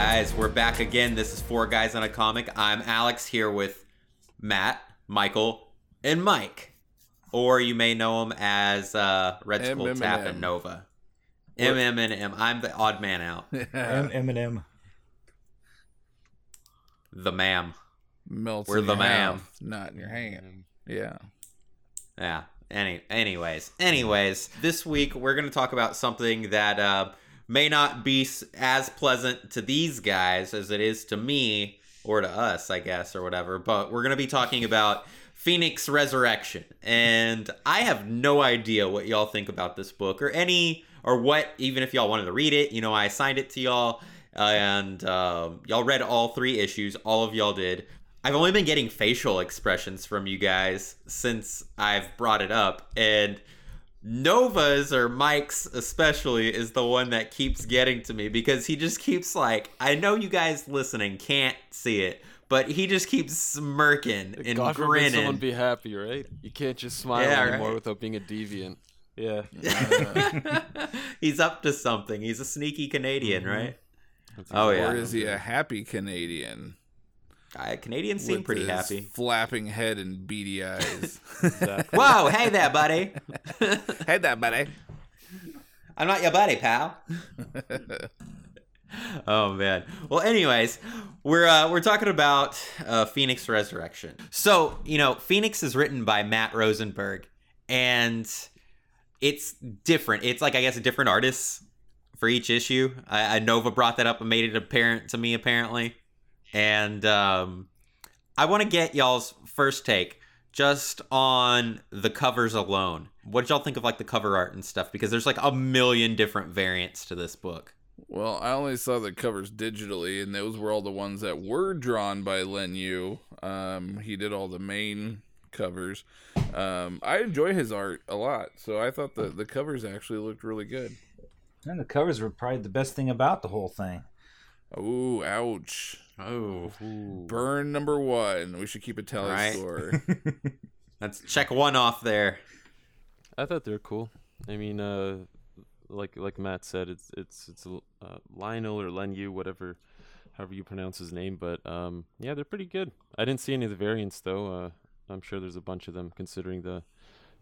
guys, we're back again. This is Four Guys on a Comic. I'm Alex here with Matt, Michael, and Mike. Or you may know him as uh, Red Skull M, M, Tap and and Nova. M M and M. I'm the odd man out. M Eminem. The ma'am. Melts We're in the your man. mouth, not in your hand. Yeah. Yeah. Any. Anyways. Anyways. This week we're gonna talk about something that uh, may not be as pleasant to these guys as it is to me or to us, I guess, or whatever. But we're gonna be talking about Phoenix Resurrection, and I have no idea what y'all think about this book or any or what. Even if y'all wanted to read it, you know, I assigned it to y'all. And um, y'all read all three issues. All of y'all did. I've only been getting facial expressions from you guys since I've brought it up, and Nova's or Mike's especially is the one that keeps getting to me because he just keeps like I know you guys listening can't see it, but he just keeps smirking and God forbid someone be happy, right? You can't just smile Yeah, anymore right. without being a deviant. Yeah. He's up to something. He's a sneaky Canadian, Mhm. right? That's Oh, yeah. Or is he a happy Canadian? Uh, Canadians seem pretty happy. Flapping head and beady eyes. Exactly. Whoa, hey there, buddy. hey, that buddy. I'm not your buddy, pal. oh man. Well, anyways, we're uh, we're talking about uh, Phoenix Resurrection. So you know, Phoenix is written by Matt Rosenberg, and it's different. It's like I guess a different artist for each issue. I, I Nova brought that up and made it apparent to me apparently, and um, I want to get y'all's first take just on the covers alone. What did y'all think of like the cover art and stuff? Because there's like a million different variants to this book. Well, I only saw the covers digitally, and those were all the ones that were drawn by Len Yu. Um, he did all the main covers. Um, I enjoy his art a lot, so I thought the, the covers actually looked really good. And the covers were probably the best thing about the whole thing. Ooh, ouch. Oh, Burn number one. We should keep a tally Right. score. let's check one off there. I thought they were cool. I mean, uh, like like Matt said, it's it's it's uh, Lionel or Len Yu, whatever, however you pronounce his name. But um, yeah, they're pretty good. I didn't see any of the variants though. Uh, I'm sure there's a bunch of them considering the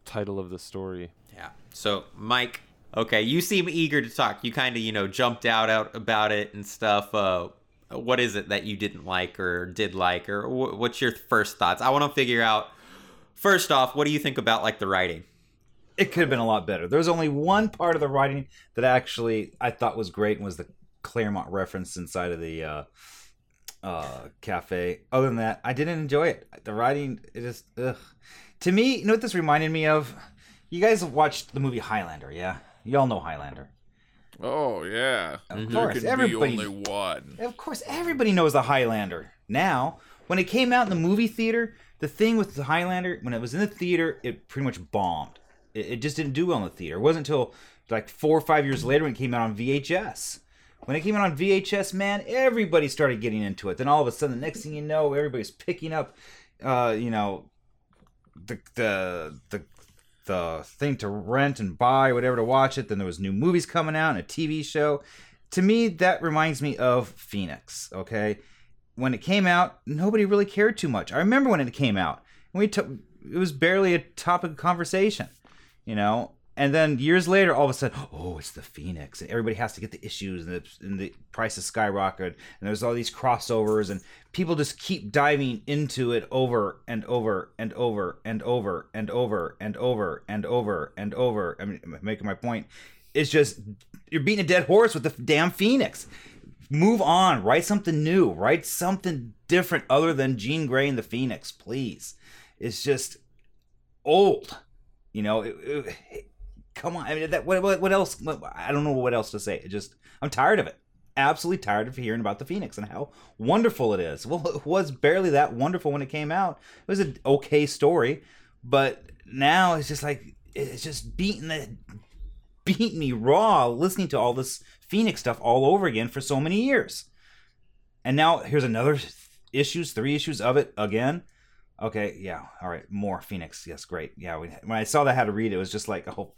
title of the story. Yeah. So, Mike, okay, you seem eager to talk. You kind of, you know, jumped out out about it and stuff. Uh, what is it that you didn't like or did like, or wh- what's your first thoughts? I want to figure out. First off, what do you think about like the writing? It could have been a lot better. There was only one part of the writing that actually I thought was great and was the Claremont reference inside of the uh, uh, cafe. Other than that, I didn't enjoy it. The writing, it just, ugh. To me, you know what this reminded me of? You guys watched the movie Highlander, yeah? Y'all know Highlander. Oh, yeah. Of There course, everybody- one. Of course, everybody knows the Highlander. Now, when it came out in the movie theater, the thing with the Highlander, when it was in the theater, it pretty much bombed. It, it just didn't do well in the theater. It wasn't until like four or five years later when it came out on VHS. When it came out on VHS, man, everybody started getting into it. Then all of a sudden, the next thing you know, everybody's picking up, uh, you know, the the the the thing to rent and buy, whatever to watch it. Then there was new movies coming out and a TV show. To me, that reminds me of Phoenix. Okay, when it came out, nobody really cared too much. I remember when it came out, we took it was barely a topic of conversation, you know. And then years later, all of a sudden, oh, it's the Phoenix, and everybody has to get the issues, and the, and the prices skyrocket, and there's all these crossovers, and people just keep diving into it over and over and over and over and over and over and over and over. I mean, I'm making my point. It's just you're beating a dead horse with the damn Phoenix. Move on. Write something new. Write something different other than Jean Grey and the Phoenix, please. It's just old. You know, it- it- come on. I mean, that what, what what else? what- I don't know what else to say. It just I'm tired of it. Absolutely tired of hearing about the Phoenix and how wonderful it is. Well, it was barely that wonderful when it came out. It was an okay story, but now it's just like it's just beating the beating me raw listening to all this Phoenix stuff all over again for so many years. And now here's another issues, three issues of it again. Okay, yeah, all right, more Phoenix. Yes, great. Yeah, we, when I saw that how to read it, it was just like, oh,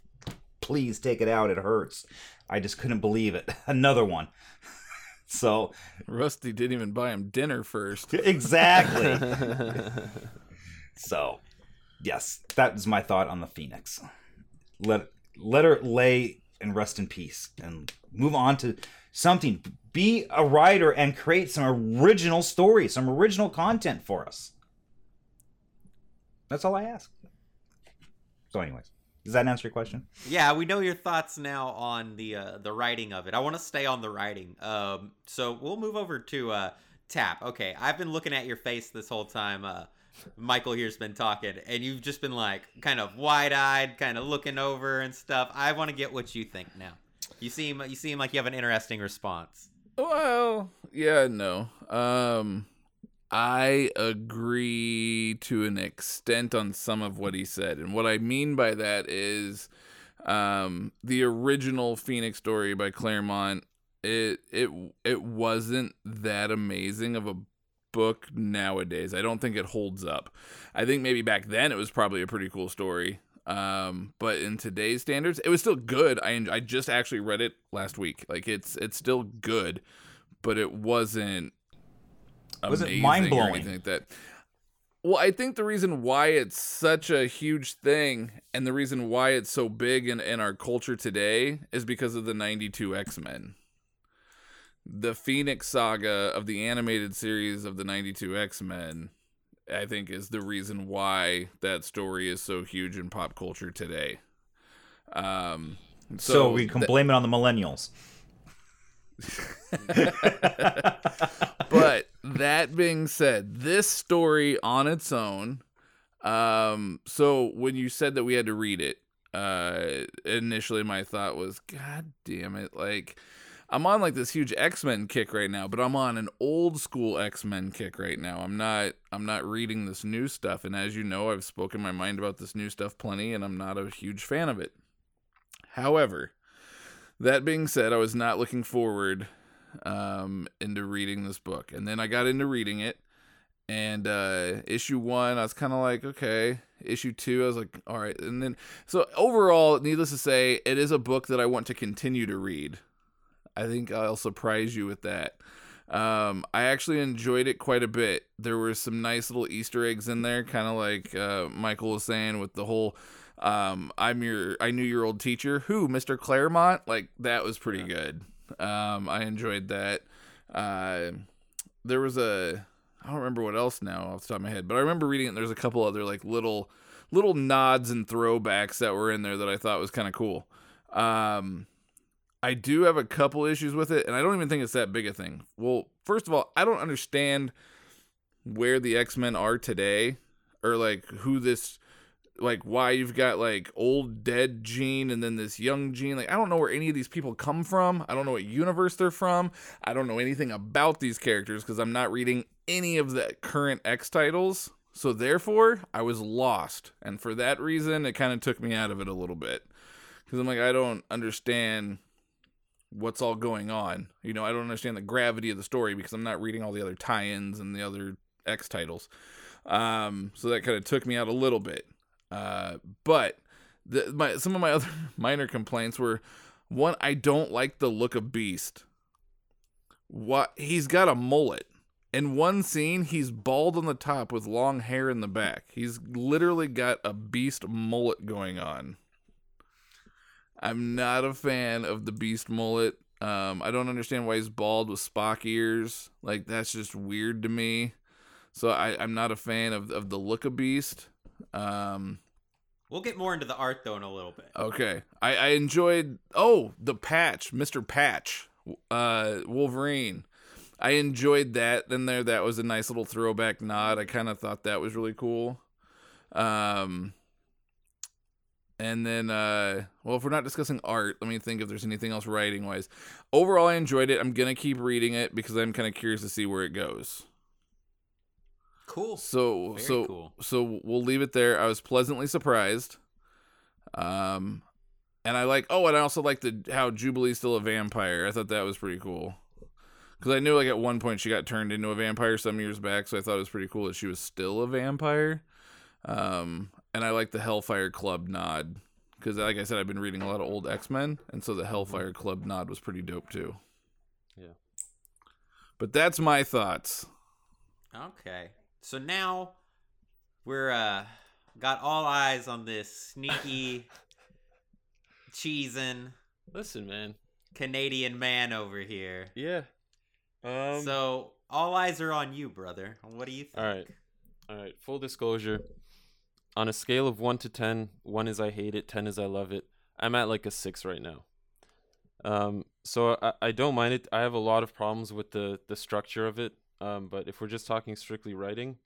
please take it out. It hurts. I just couldn't believe it. Another one. So Rusty didn't even buy him dinner first. exactly. so yes, that is my thought on the Phoenix. Let let her lay and rest in peace, and move on to something. Be a writer and create some original stories, some original content for us. That's all I ask. So, anyways, does that answer your question? Yeah, we know your thoughts now on the uh, the writing of it. I want to stay on the writing. Um, so we'll move over to uh, Tap. Okay, I've been looking at your face this whole time. Uh, Michael here's been talking, and you've just been like kind of wide eyed, kind of looking over and stuff. I want to get what you think now. You seem you seem like you have an interesting response. Well, yeah, no. Um I agree to an extent on some of what he said. And what I mean by that is um the original Phoenix story by Claremont it it it wasn't that amazing of a book nowadays. I don't think it holds up. I think maybe back then it was probably a pretty cool story. Um, but in today's standards, it was still good. I I just actually read it last week. Like it's it's still good, but it wasn't Was it mind-blowing? anything like that. Well, I think the reason why it's such a huge thing and the reason why it's so big in, in our culture today is because of the 92 X-Men. The Phoenix saga of the animated series of the 92 X-Men, I think, is the reason why that story is so huge in pop culture today. Um, So, so, we can th- blame it on the millennials. but that being said, this story on its own, um, so when you said that we had to read it, uh, initially my thought was, God damn it, like I'm on like this huge X Men kick right now, but I'm on an old school X Men kick right now. I'm not, I'm not reading this new stuff, and as you know, I've spoken my mind about this new stuff plenty, and I'm not a huge fan of it. However, that being said, I was not looking forward um, into reading this book. And then I got into reading it. And uh, issue one, I was kind of like, okay. Issue two, I was like, all right. And then, so overall, needless to say, it is a book that I want to continue to read. I think I'll surprise you with that. Um, I actually enjoyed it quite a bit. There were some nice little Easter eggs in there, kind of like uh, Michael was saying with the whole um, I'm your I knew your old teacher, who Mr. Claremont. Like that was pretty good. Um, I enjoyed that. Uh, there was a I don't remember what else now off the top of my head, but I remember reading it. And there's a couple other like little little nods and throwbacks that were in there that I thought was kind of cool. Um, I do have a couple issues with it, and I don't even think it's that big a thing. Well, first of all, I don't understand where the X Men are today, or like who this, like why you've got like old dead Jean and then this young Jean. Like I don't know where any of these people come from. I don't know what universe they're from. I don't know anything about these characters because I'm not reading any of the current X titles. So therefore, I was lost, and for that reason, it kind of took me out of it a little bit because I'm like I don't understand what's all going on. You know, I don't understand the gravity of the story because I'm not reading all the other tie-ins and the other X titles. Um, so that kind of took me out a little bit. Uh, but the, my some of my other minor complaints were one, I don't like the look of Beast. What he's got a mullet. In one scene, he's bald on the top with long hair in the back. He's literally got a beast mullet going on. I'm not a fan of the beast mullet. Um, I don't understand why he's bald with Spock ears. Like that's just weird to me. So I, I'm not a fan of of the look of Beast. Um, We'll get more into the art though in a little bit. okay, I, I enjoyed. Oh, the patch, Mister Patch, uh, Wolverine. I enjoyed that in there. That was a nice little throwback nod. I kind of thought that was really cool. Um, and then, uh, well, if we're not discussing art, let me think if there's anything else writing wise. Overall, I enjoyed it. I'm gonna keep reading it because I'm kind of curious to see where it goes. Cool. So, Very so, cool. so we'll leave it there. I was pleasantly surprised. Um, and I like. Oh, and I also like the how Jubilee's still a vampire. I thought that was pretty cool. Because I knew like at one point she got turned into a vampire some years back, so I thought it was pretty cool that she was still a vampire. Um, and I like the Hellfire Club nod because, like I said, I've been reading a lot of old X Men, and so the Hellfire Club nod was pretty dope too. Yeah. But that's my thoughts. Okay. So now we're uh got all eyes on this sneaky cheesing Listen, man. Canadian man over here. Yeah. Um. so all eyes are on you, brother. What do you think? All right. All right. Full disclosure. On a scale of one to ten, one is I hate it, ten is I love it. I'm at like a six right now. Um. So I, I don't mind it. I have a lot of problems with the the structure of it. Um. But if we're just talking strictly writing,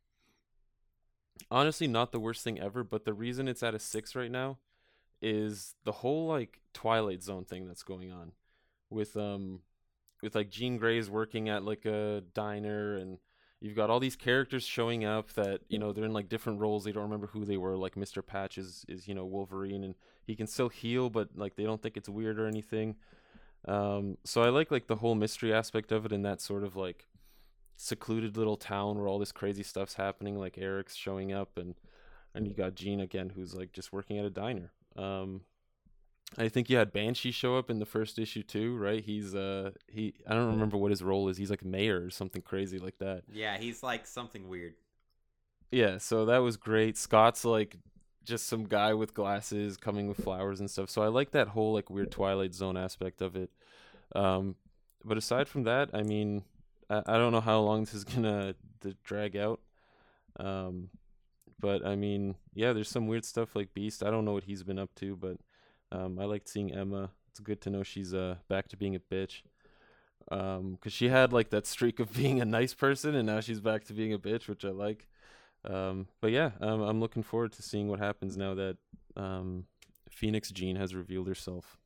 honestly, not the worst thing ever. But the reason it's at a six right now is the whole like Twilight Zone thing that's going on with um with like Jean Grey's working at like a diner and you've got all these characters showing up that you know they're in like different roles they don't remember who they were like Mr. Patch is is you know Wolverine and he can still heal but like they don't think it's weird or anything um so I like like the whole mystery aspect of it and that sort of like secluded little town where all this crazy stuff's happening like Erik's showing up and and you got Jean again who's like just working at a diner um I think you had Banshee show up in the first issue too, right? He's uh he I don't remember what his role is. He's like mayor or something crazy like that. Yeah, he's like something weird. Yeah, so that was great. Scott's like just some guy with glasses coming with flowers and stuff. So I like that whole like weird Twilight Zone aspect of it. Um but aside from that, I mean, I, don't know how long this is gonna drag out. Um but I mean, yeah, there's some weird stuff like Beast. I don't know what he's been up to, but um, I liked seeing Emma. It's good to know she's uh back to being a bitch. Um, cause she had like that streak of being a nice person, and now she's back to being a bitch, which I like. Um, but yeah, um, I'm looking forward to seeing what happens now that um, Phoenix Jean has revealed herself.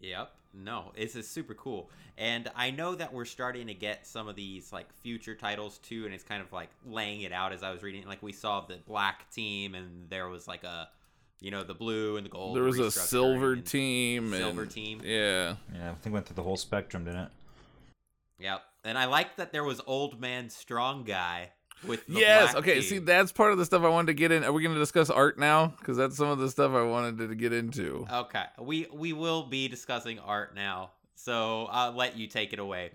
Yep. No, this is super cool. And I know that we're starting to get some of these like future titles too, and it's kind of like laying it out as I was reading. Like we saw the black team, and there was like a, you know, the blue and the gold. There was a silver and- team. Silver and, team. Yeah. Yeah, I think went through the whole spectrum, didn't it? Yep. And I like that there was old man strong guy with yes. Okay. team. See, that's part of the stuff I wanted to get in. Are we going to discuss art now? Because that's some of the stuff I wanted to get into. Okay, we we will be discussing art now, so I'll let you take it away.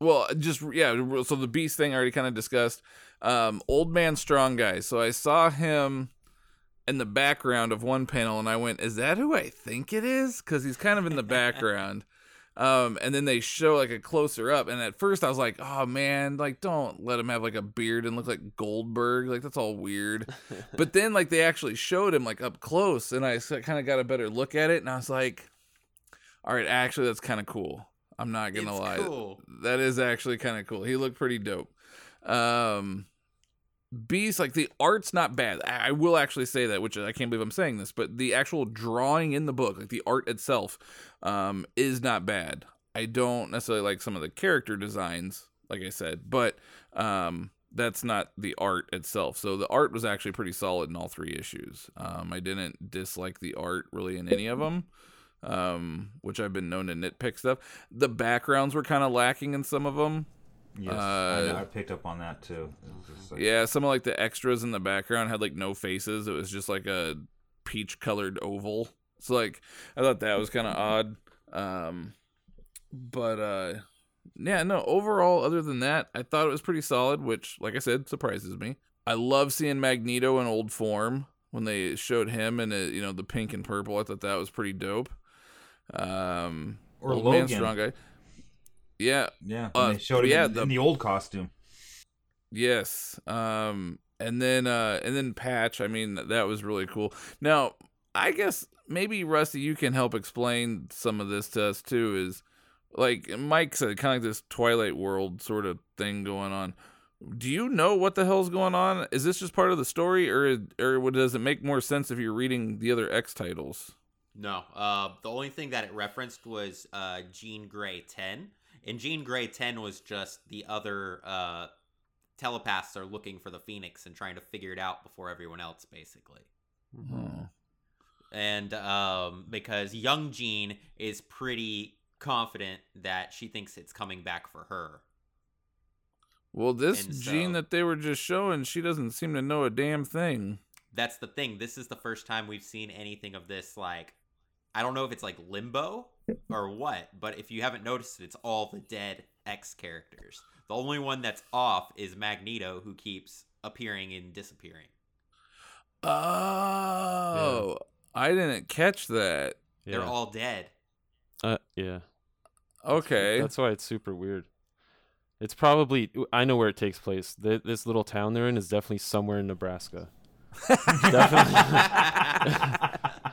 Well, just yeah. So the beast thing I already kind of discussed. Um, old man strong guy. So I saw him in the background of one panel, and I went, "Is that who I think it is?" Because he's kind of in the background. Um, and then they show like a closer up, and at first I was like, "Oh man, like don't let him have like a beard and look like Goldberg, like that's all weird." but then like they actually showed him like up close, and I kind of got a better look at it, and I was like, "All right, actually that's kind of cool." I'm not gonna It's lie, cool. that is actually kind of cool. He looked pretty dope. Um, Beast, like the art's not bad. I I will actually say that, which I can't believe I'm saying this, but the actual drawing in the book, like the art itself, um, is not bad. I don't necessarily like some of the character designs, like I said, but um, that's not the art itself. So the art was actually pretty solid in all three issues. Um, I didn't dislike the art really in any of them, um, which I've been known to nitpick stuff. The backgrounds were kind of lacking in some of them. Yes, I, Uh, know, I picked up on that too. It was just like- Yeah, some of like the extras in the background had like no faces. It was just like a peach colored oval. So like I thought that was kind of odd. Um but uh yeah, no, overall other than that, I thought it was pretty solid, which like I said surprises me. I love seeing Magneto in old form when they showed him in a, you know, the pink and purple. I thought that was pretty dope. Um Or old man Logan. strong guy. Yeah, Yeah, Uh, they showed him yeah, in, the- in the old costume. Yes. Um and then uh and then Patch, I mean that was really cool. Now, I guess maybe Rusty you can help explain some of this to us too is like Mike said kind of like this Twilight World sort of thing going on. Do you know what the hell's going on? Is this just part of the story or or does it make more sense if you're reading the other X titles? No, uh, the only thing that it referenced was uh, Jean Grey 10. And Jean Grey 10 was just the other uh, telepaths are looking for the Phoenix and trying to figure it out before everyone else, basically. Oh. And um, because young Jean is pretty confident that she thinks it's coming back for her. Well, this And Jean so- that they were just showing, she doesn't seem to know a damn thing. That's the thing. This is the first time we've seen anything of this, like, I don't know if it's like limbo or what, but if you haven't noticed it, it's all the dead X characters. The only one that's off is Magneto, who keeps appearing and disappearing. Oh, I didn't catch that. Yeah. They're all dead. Uh, yeah. Okay. That's why it's super weird. It's probably I know where it takes place. Th this little town they're in is definitely somewhere in Nebraska. definitely.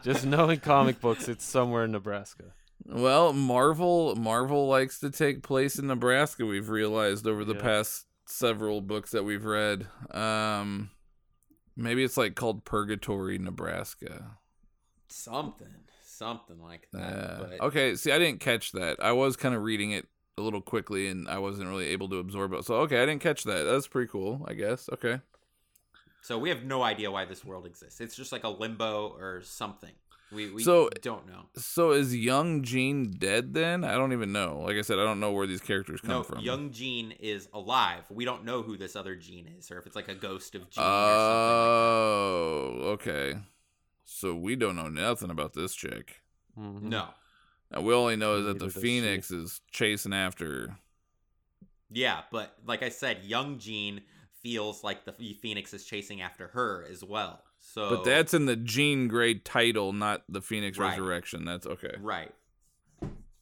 Just knowing comic books, it's somewhere in Nebraska. Well, Marvel Marvel likes to take place in Nebraska. We've realized over the Yeah. past several books that we've read. Um, maybe it's like called Purgatory, Nebraska. something, something like that. Uh, but okay, see, I didn't catch that. I was kind of reading it a little quickly, and I wasn't really able to absorb it. So, okay, I didn't catch that. That's pretty cool, I guess. Okay. So we have no idea why this world exists. It's just like a limbo or something. We we So- don't know. So, is young Jean dead then? I don't even know. Like I said, I don't know where these characters come No, from. young Jean is alive. We don't know who this other Jean is, or if it's like a ghost of Jean or something Oh, okay. So we don't know nothing about this chick. Mhm. No. And we only know is that the Neither does Phoenix is chasing after. Yeah, but like I said, young Jean feels like the Phoenix is chasing after her as well. So But that's in the Jean Grey title, not the Phoenix Right. Resurrection. That's okay. right.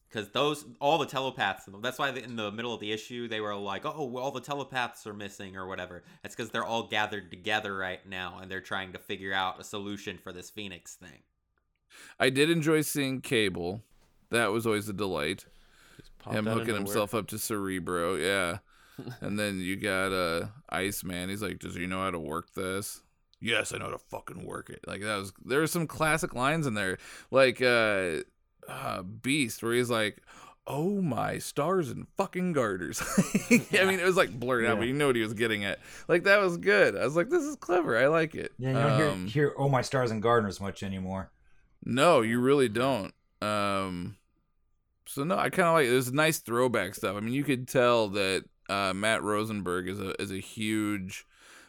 Because those, all the telepaths, that's why in the middle of the issue they were like, "Oh, well, all the telepaths are missing" or whatever. That's because they're all gathered together right now, and they're trying to figure out a solution for this Phoenix thing. I did enjoy seeing Cable. That was always a delight. Him hooking himself up to Cerebro, yeah. and then you got uh Iceman. He's like, "Does he know how to work this?" Yes, I know how to fucking work it. Like that was there were some classic lines in there, like uh, uh Beast, where he's like. Oh my stars and fucking garters! I mean, it was like blurred out, Yeah. but you know what he was getting at. Like that was good. I was like, "This is clever. I like it." Yeah, you don't Um, hear, hear "Oh My Stars and Garters" much anymore. No, you really don't. Um, so no, I kind of like. There's nice throwback stuff. I mean, you could tell that uh, Matt Rosenberg is a is a huge.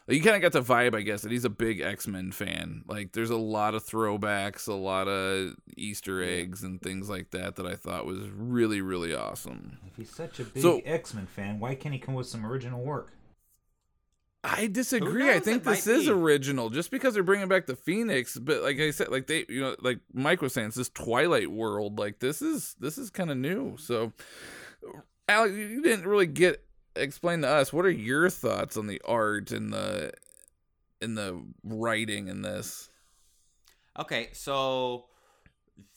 You kind of got the vibe, I guess, that he's a big X Men fan. Like, there's a lot of throwbacks, a lot of Easter eggs, and things like that that I thought was really, really awesome. If he's such a big So- X Men fan, why can't he come with some original work? I disagree. I think this is be. original, just because they're bringing back the Phoenix. But like I said, like they, you know, like Mike was saying, it's this Twilight world. Like this is this is kind of new. So, Alex, you didn't really get explain to us what are your thoughts on the art and the and the writing in this. Okay, so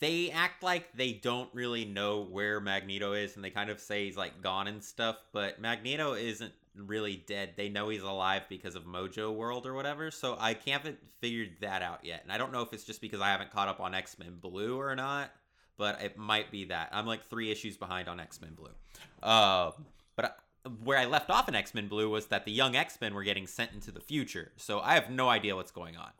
they act like they don't really know where Magneto is, and they kind of say he's like gone and stuff. But Magneto isn't really dead. They know he's alive because of Mojo World or whatever. So I haven't figured that out yet, and I don't know if it's just because I haven't caught up on X Men Blue or not. But it might be that I'm like three issues behind on X Men Blue. Uh, but I, where I left off in X Men Blue was that the young X Men were getting sent into the future. So I have no idea what's going on.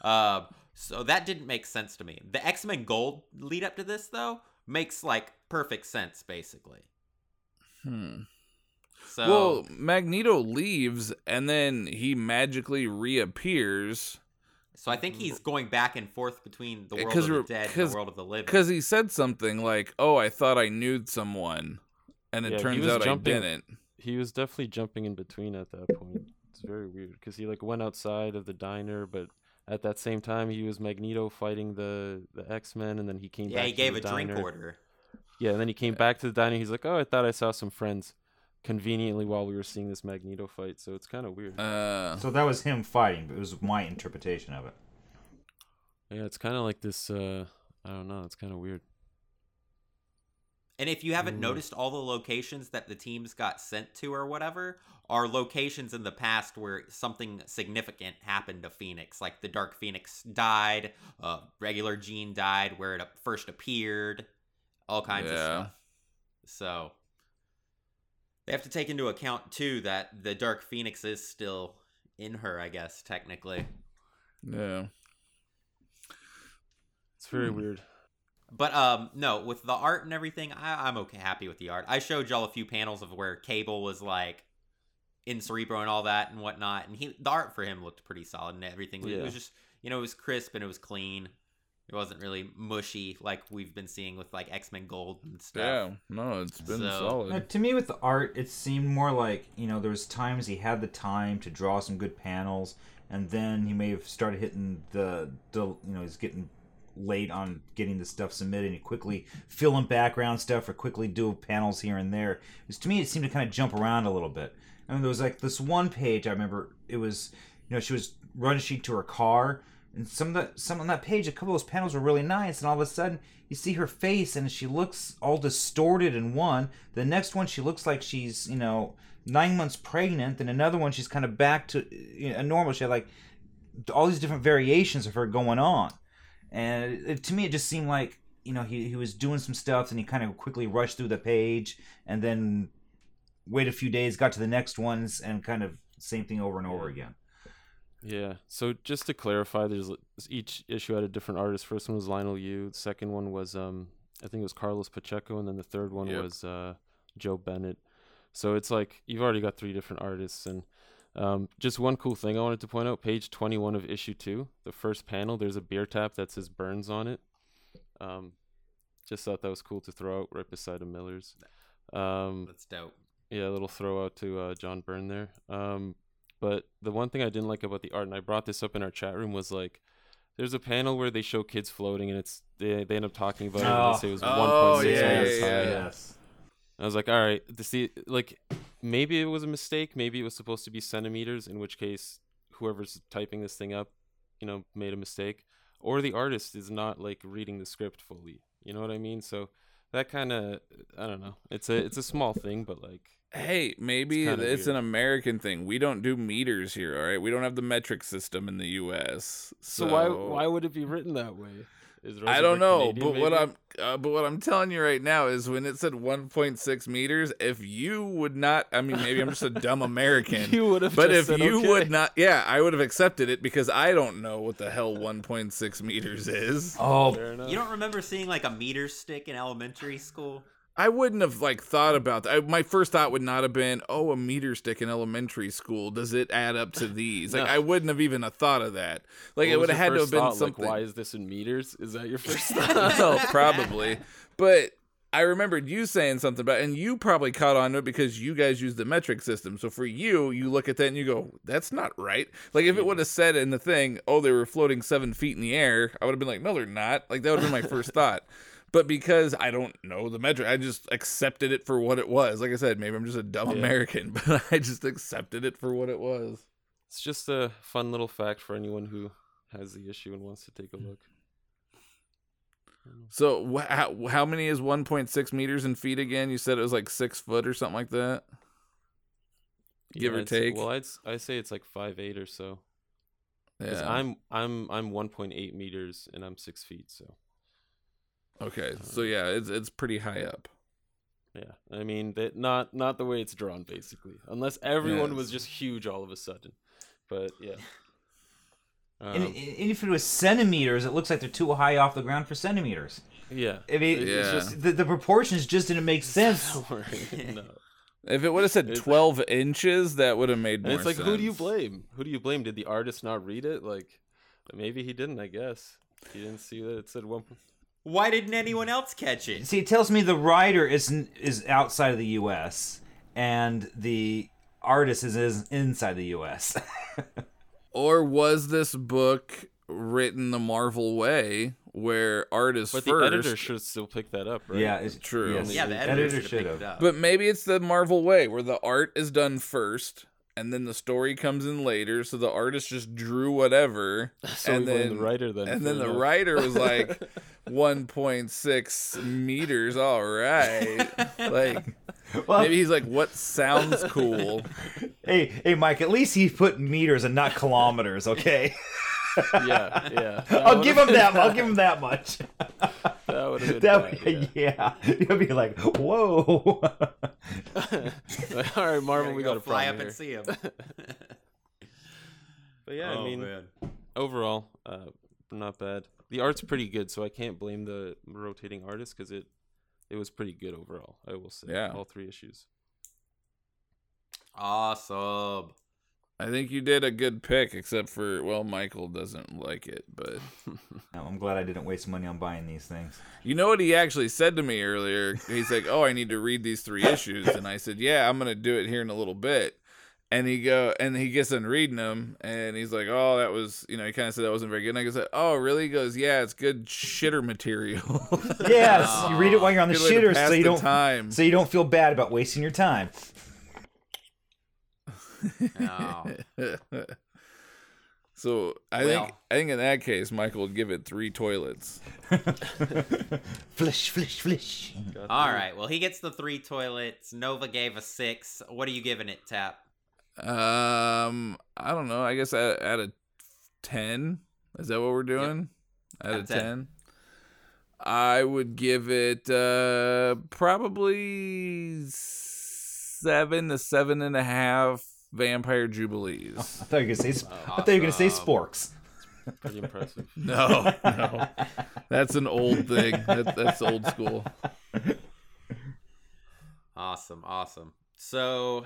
Uh, so that didn't make sense to me. The X Men Gold lead up to this, though, makes like perfect sense, basically. Hmm. So well, Magneto leaves and then he magically reappears so I think he's going back and forth between the world of the dead and the world of the living. because he said something like, "Oh, I thought I knew someone," and it Yeah, turns out jumping- I didn't. He was definitely jumping in between at that point. It's very weird because he like went outside of the diner, but at that same time he was Magneto fighting the the X Men, and then he came back. yeah, back. he to gave the a drink order. Yeah, and then he came back to the diner. He's like, "Oh, I thought I saw some friends." Conveniently, while we were seeing this Magneto fight, so it's kind of weird. Uh, So that was him fighting, but it was my interpretation of it. yeah, it's kind of like this. uh I don't know. It's kind of weird. And if you haven't Mm. noticed, all the locations that the teams got sent to or whatever are locations in the past where something significant happened to Phoenix. Like the Dark Phoenix died, uh, regular Jean died where it first appeared, all kinds of Yeah. stuff. So they have to take into account too that the Dark Phoenix is still in her, I guess, technically. yeah. It's very Hmm. weird. But um, no, with the art and everything, I, I'm okay, happy with the art. I showed y'all a few panels of where Cable was like in Cerebro and all that and whatnot, and he the art for him looked pretty solid and everything. It was just you know it was crisp and it was clean. It wasn't really mushy like we've been seeing with like X Men Gold and stuff. Yeah, no, it's been So- Uh, solid. to me, with the art, it seemed more like you know there was times he had the time to draw some good panels, and then he may have started hitting the, the you know he's getting late on getting the stuff submitted, and quickly fill in background stuff or quickly do panels here and there. Because to me, it seemed to kind of jump around a little bit. I mean, there was like this one page I remember. It was you know she was rushing to her car. And some of the some on that page, a couple of those panels were really nice, and all of a sudden you see her face, and she looks all distorted in one. The next one, she looks like she's you know nine months pregnant, Then another one, she's kind of back to you know, normal. She had like all these different variations of her going on, and it, it- to me, it just seemed like you know he he was doing some stuff, and he kind of quickly rushed through the page, and then wait a few days, got to the next ones, and kind of same thing over and over again. Yeah. So just to clarify, there's each issue had a different artist. First one was Lionel Yu. The second one was um I think it was Carlos Pacheco, and then the third one Yep. was uh Joe Bennett. So it's like you've already got three different artists, and um, just one cool thing I wanted to point out: page twenty-one of issue two, the first panel. There's a beer tap that says Burns on it. Um, just thought that was cool to throw out right beside a Miller's. Um, That's dope. yeah, a little throw out to uh, John Byrne there. Um, but the one thing I didn't like about the art, and I brought this up in our chat room, was like, there's a panel where they show kids floating, and it's they, they end up talking about it. And they say it was Oh, 1.6 yeah, meters yeah, high. yeah. Yes. I was like, all right, to see, like, maybe it was a mistake. Maybe it was supposed to be centimeters, in which case, whoever's typing this thing up, you know, made a mistake, or the artist is not like reading the script fully. You know what I mean? So that kind of, I don't know. It's a it's a small thing, but like, Hey, maybe It's it's, an. American thing. We don't do meters here, all right? We don't have the metric system in the U.S. So, So, why why would it be written that way? Is I don't know, Canadian, but what? I'm uh, but what I'm telling you right now is when it said 1.6 meters, if you would not, I mean, maybe I'm just a dumb American. you would have. But just if said, you okay. would not, yeah, I would have accepted it because I don't know what the hell 1.6 meters is. Oh, Fair enough. You don't remember seeing like a meter stick in elementary school? I wouldn't have like thought about that. I, my first thought would not have been, "Oh, a meter stick in elementary school. Does it add up to these?" Like No. I wouldn't have even have thought of that. Like What it would have had to have been thought? something. Like, why is this in meters? Is that your first thought? well, probably. But I remembered you saying something about, and you probably caught on to it because you guys use the metric system. So for you, you look at that and you go, "That's not right." Like if it would have said in the thing, "Oh, they were floating seven feet in the air," I would have been like, "No, they're not." Like that would have been my first thought. But because I don't know the metric, I just accepted it for what it was. Like I said, maybe I'm just a dumb Yeah. American, but I just accepted it for what it was. It's just a fun little fact for anyone who has the issue and wants to take a hmm. look. So wh- how, how many is 1.6 meters in feet again? You said it was like six foot or something like that. Give or I'd take. Say, well, I'd I say it's like five eight or so. Yeah. I'm I'm I'm 1.8 meters and I'm six feet. So Okay, so yeah, it's it's pretty high up. yeah, I mean that not not the way it's drawn basically. Unless everyone was just huge all of a sudden. But yeah. and, Um, and if it was centimeters, it looks like they're too high off the ground for centimeters. yeah. I mean, it's just the, the proportions just didn't make sense. no. If it would have said It- 12 inches, that would have made more it's like, who do you blame? Who do you blame? Did the artist not read it? Like, maybe he didn't. I guess he didn't see that it said one. Why didn't anyone else catch it? See, it tells me the writer is is outside of the U.S. and the artist is, is inside the U.S. Or was this book written the Marvel way, where artists But the editor should still pick that up, right? Yeah, it's True. yes. Yeah, the editor editor, should should have it up. But maybe it's the Marvel way, where the art is done first, and then the story comes in later. So the artist just drew whatever, So and then the writer then. and then the enough. writer was like 1.6 meters. All right, like Well, maybe he's like, what sounds cool? hey, hey, Mike. At least he put meters and not kilometers. Okay, yeah, yeah. I'll give him would've- that. I'll give him that much. That would have been That bad, yeah. You'll be like, whoa. yeah. All right, Marvel, Gotta we go got a fly up here. and see him. But yeah, oh, I mean, man. overall, uh, not bad. The art's pretty good, so I can't blame the rotating artist because it it was pretty good overall. I will say, Yeah. all three issues. awesome. I think you did a good pick, except for well, Michael doesn't like it, but No, I'm glad I didn't waste money on buying these things. you know what he actually said to me earlier? He's like, "Oh, I need to read these three issues," and I said, "Yeah, I'm gonna do it here in a little bit." And he go and he gets done reading them, and he's like, "Oh, that was you know," he kind of said that wasn't very good. And I go, "Oh, really?" He goes, "Yeah, it's good shitter material." Yes, you read it while you're on the shitter, so you don't time. so you don't feel bad about wasting your time. Oh. so I Well. think I think in that case, Michael would give it three toilets. Flish, flish, flish. All right. Well, he gets the three toilets. Nova gave a six. What are you giving it, Tap? Um, I don't know. I guess at, at a ten. Is that what we're doing? At Out a of 10. ten. I would give it uh probably seven to seven and a half vampire jubilees. Oh, I thought you were gonna say. sp- oh, I thought you were gonna say Awesome. sporks. Pretty impressive. No, no, that's an old thing. That, that's old school. Awesome, awesome. So,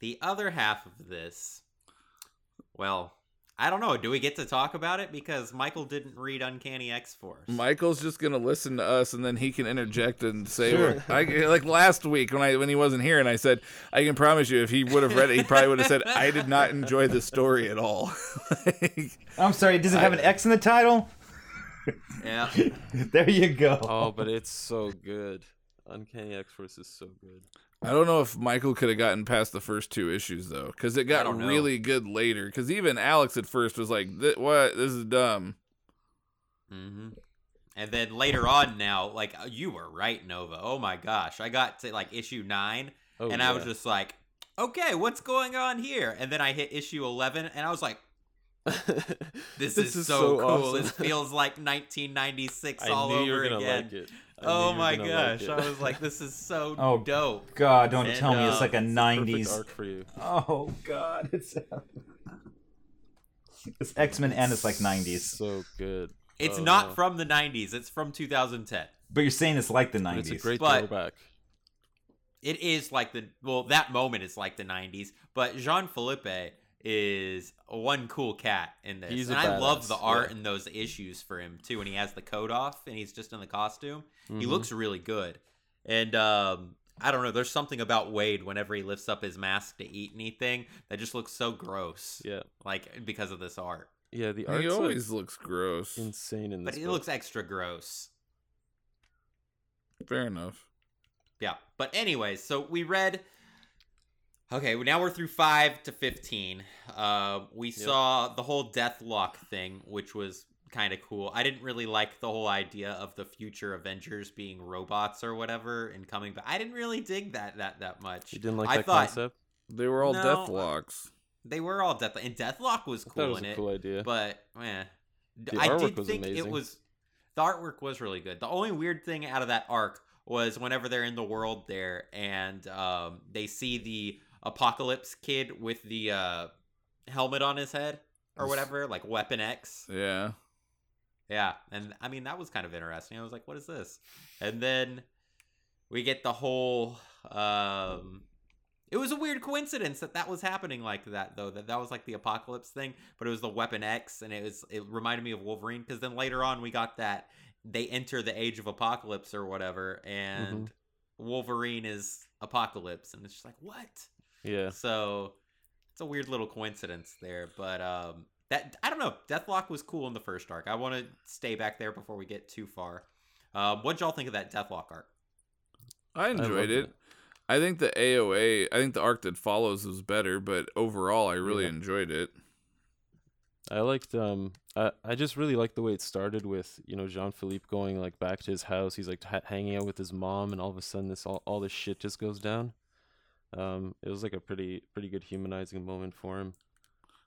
the other half of this, well, I don't know. Do we get to talk about it because Michael didn't read Uncanny X Force? Michael's just gonna listen to us, and then he can interject and say, Sure. I, like last week when I when he wasn't here, and I said, I can promise you, if he would have read it, he probably would have said, I did not enjoy the story at all. Like, I'm sorry. Does it have an X in the title? Yeah. There you go. Oh, but it's so good. Uncanny X Force is so good. I don't know if Michael could have gotten past the first two issues though, because it got really good later. Because even Alex at first was like, "Th- "What? This is dumb." hmm And then later on, now, like uh, you were right, Nova. Oh my gosh, I got to like issue nine, Oh, and I was just like, okay, what's going on here? And then I hit issue eleven, and I was like, this, is, so, cool. awesome. This feels like 1996 I all over again. like Oh knew you were my gosh, like I was like, this is so Oh, dope. God, don't And, tell me it's uh, like a Perfect '90s. arc for you. Oh God, it's it's X Men and it's like '90s. So good. It's Oh, not no. from the 90s. It's from 2010. But you're saying it's like the '90s. It's a great But- throwback. It is like the well, that moment is like the 90s. But Jean Philippe is one cool cat in this, He's and I love the art yeah. in those issues for him too. When he has the coat off and he's just in the costume, he Mhm. looks really good. And um, I don't know, there's something about Wade whenever he lifts up his mask to eat anything that just looks so gross. Yeah, Like because of this art, yeah. The He art's always like, looks gross. insane in this. but it book. looks extra gross. Fair enough. Yeah. But anyways, so we read. Okay, well, now we're through five to fifteen. Uh, we saw the whole Deathlok thing, which was kind of cool. I didn't really like the whole idea of the future Avengers being robots or whatever and coming back. I didn't really dig that that that much. You didn't like I that thought concept? They were all No. Deathloks. they were all Death and Deathlok was I thought it cool was in a it, cool idea. but eh. The I artwork did was think it was the artwork was really good. The only weird thing out of that arc was whenever they're in the world there and um, they see the apocalypse kid with the uh, helmet on his head or whatever, like Weapon X. Yeah. Yeah, and I mean that was kind of interesting. I was like, "What is this?" And then we get the whole. Um, it was a weird coincidence that that was happening like that, though. That that was like the apocalypse thing, but it was the Weapon X, and it was it reminded me of Wolverine because then later on we got that they enter the Age of Apocalypse or whatever, and Wolverine is Apocalypse, and it's just like what? Yeah, So it's a weird little coincidence there, but um, that I don't know. Deathlok was cool in the first arc. I want to stay back there before we get too far. Um, what'd y'all think of that Deathlok arc? I enjoyed loved it. it. I think the AOA, I think the arc that follows was better, but overall, I really Yeah. enjoyed it. I liked. Um, I I just really liked the way it started with you know Jean Philippe going like back to his house. He's like ha- hanging out with his mom, and all of a sudden this all all this shit just goes down. Um, it was like a pretty pretty good humanizing moment for him.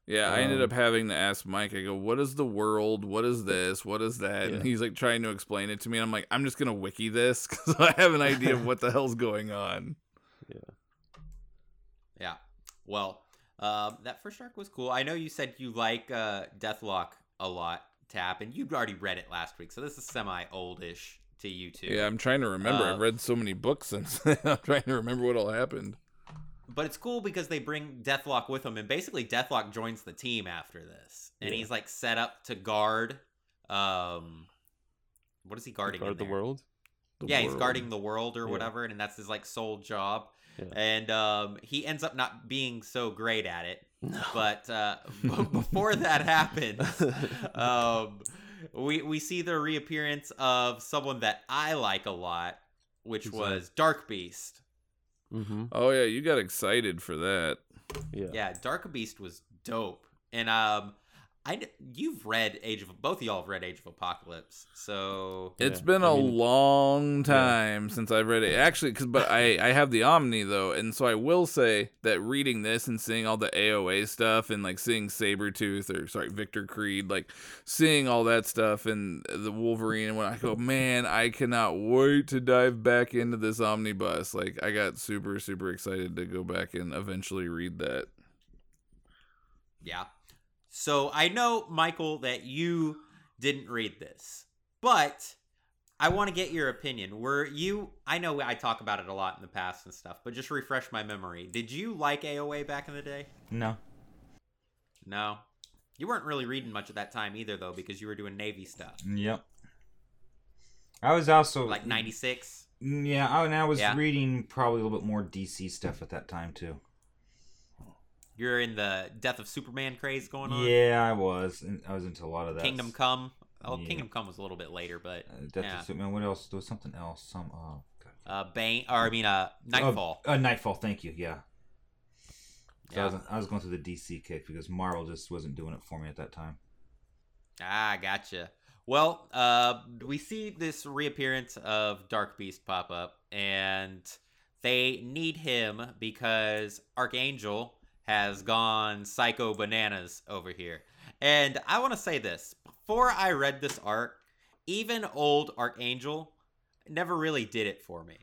Yeah, I ended Um, up having to ask Mike. I go, "What is the world? What is this? What is that?" Yeah. And he's like trying to explain it to me. And I'm like, "I'm just gonna wiki this because I have an idea of what the hell's going on." Yeah. Yeah. Well, um, that first arc was cool. I know you said you like uh, Deathlok a lot, Tap, and you'd already read it last week, so this is semi oldish to you too. Yeah, I'm trying to remember. Uh, I've read so many books since. I'm trying to remember what all happened. But it's cool because they bring Deathlok with them, and basically Deathlok joins the team after this, and Yeah. he's like set up to guard. Um, what is he guarding? in Guard the world. The yeah, he's guarding the world or Yeah. whatever, and that's his like sole job. Yeah. And um, he ends up not being so great at it. No. But uh, before that happens, um, we we see the reappearance of someone that I like a lot, which was Dark Beast. Mm-hmm. Oh yeah, you got excited for that. Yeah. Yeah, Dark Beast was dope, and um, I you've read Age of both of y'all have read Age of Apocalypse, so It's Yeah, been I a mean- long time since I've read it. Actually, cause but I I have the Omni though, and so I will say that reading this and seeing all the AOA stuff and like seeing Sabretooth or sorry Victor Creed, like seeing all that stuff and the Wolverine, and when I go, man, I cannot wait to dive back into this omnibus. Like I got super super excited to go back and eventually read that. Yeah. So I know, Michael, that you didn't read this, but I want to get your opinion. Were you, I know I talk about it a lot in the past and stuff, but just refresh my memory. Did you like AOA back in the day? No. No. You weren't really reading much at that time either, though, because you were doing Navy stuff. Yep. I was also Like 96? Mm, yeah, I, and I was Yeah. reading probably a little bit more DC stuff at that time too. You're in the Death of Superman craze going on? Yeah, I was. I was into a lot of that. Kingdom Come. Oh, Yeah. Kingdom Come was a little bit later, but Uh, Death yeah. of Superman. What else? There was something else. Some. Oh, God. uh, Bane, or I mean, uh, Knightfall. Uh, uh, Knightfall. Thank you. Yeah. So I, Yeah. was, I was going through the DC kick because Marvel just wasn't doing it for me at that time. Ah, gotcha. Well, uh, we see this reappearance of Dark Beast pop up, and they need him because Archangel has gone psycho bananas over here. And I want to say this before I read this arc, even old Archangel never really did it for me.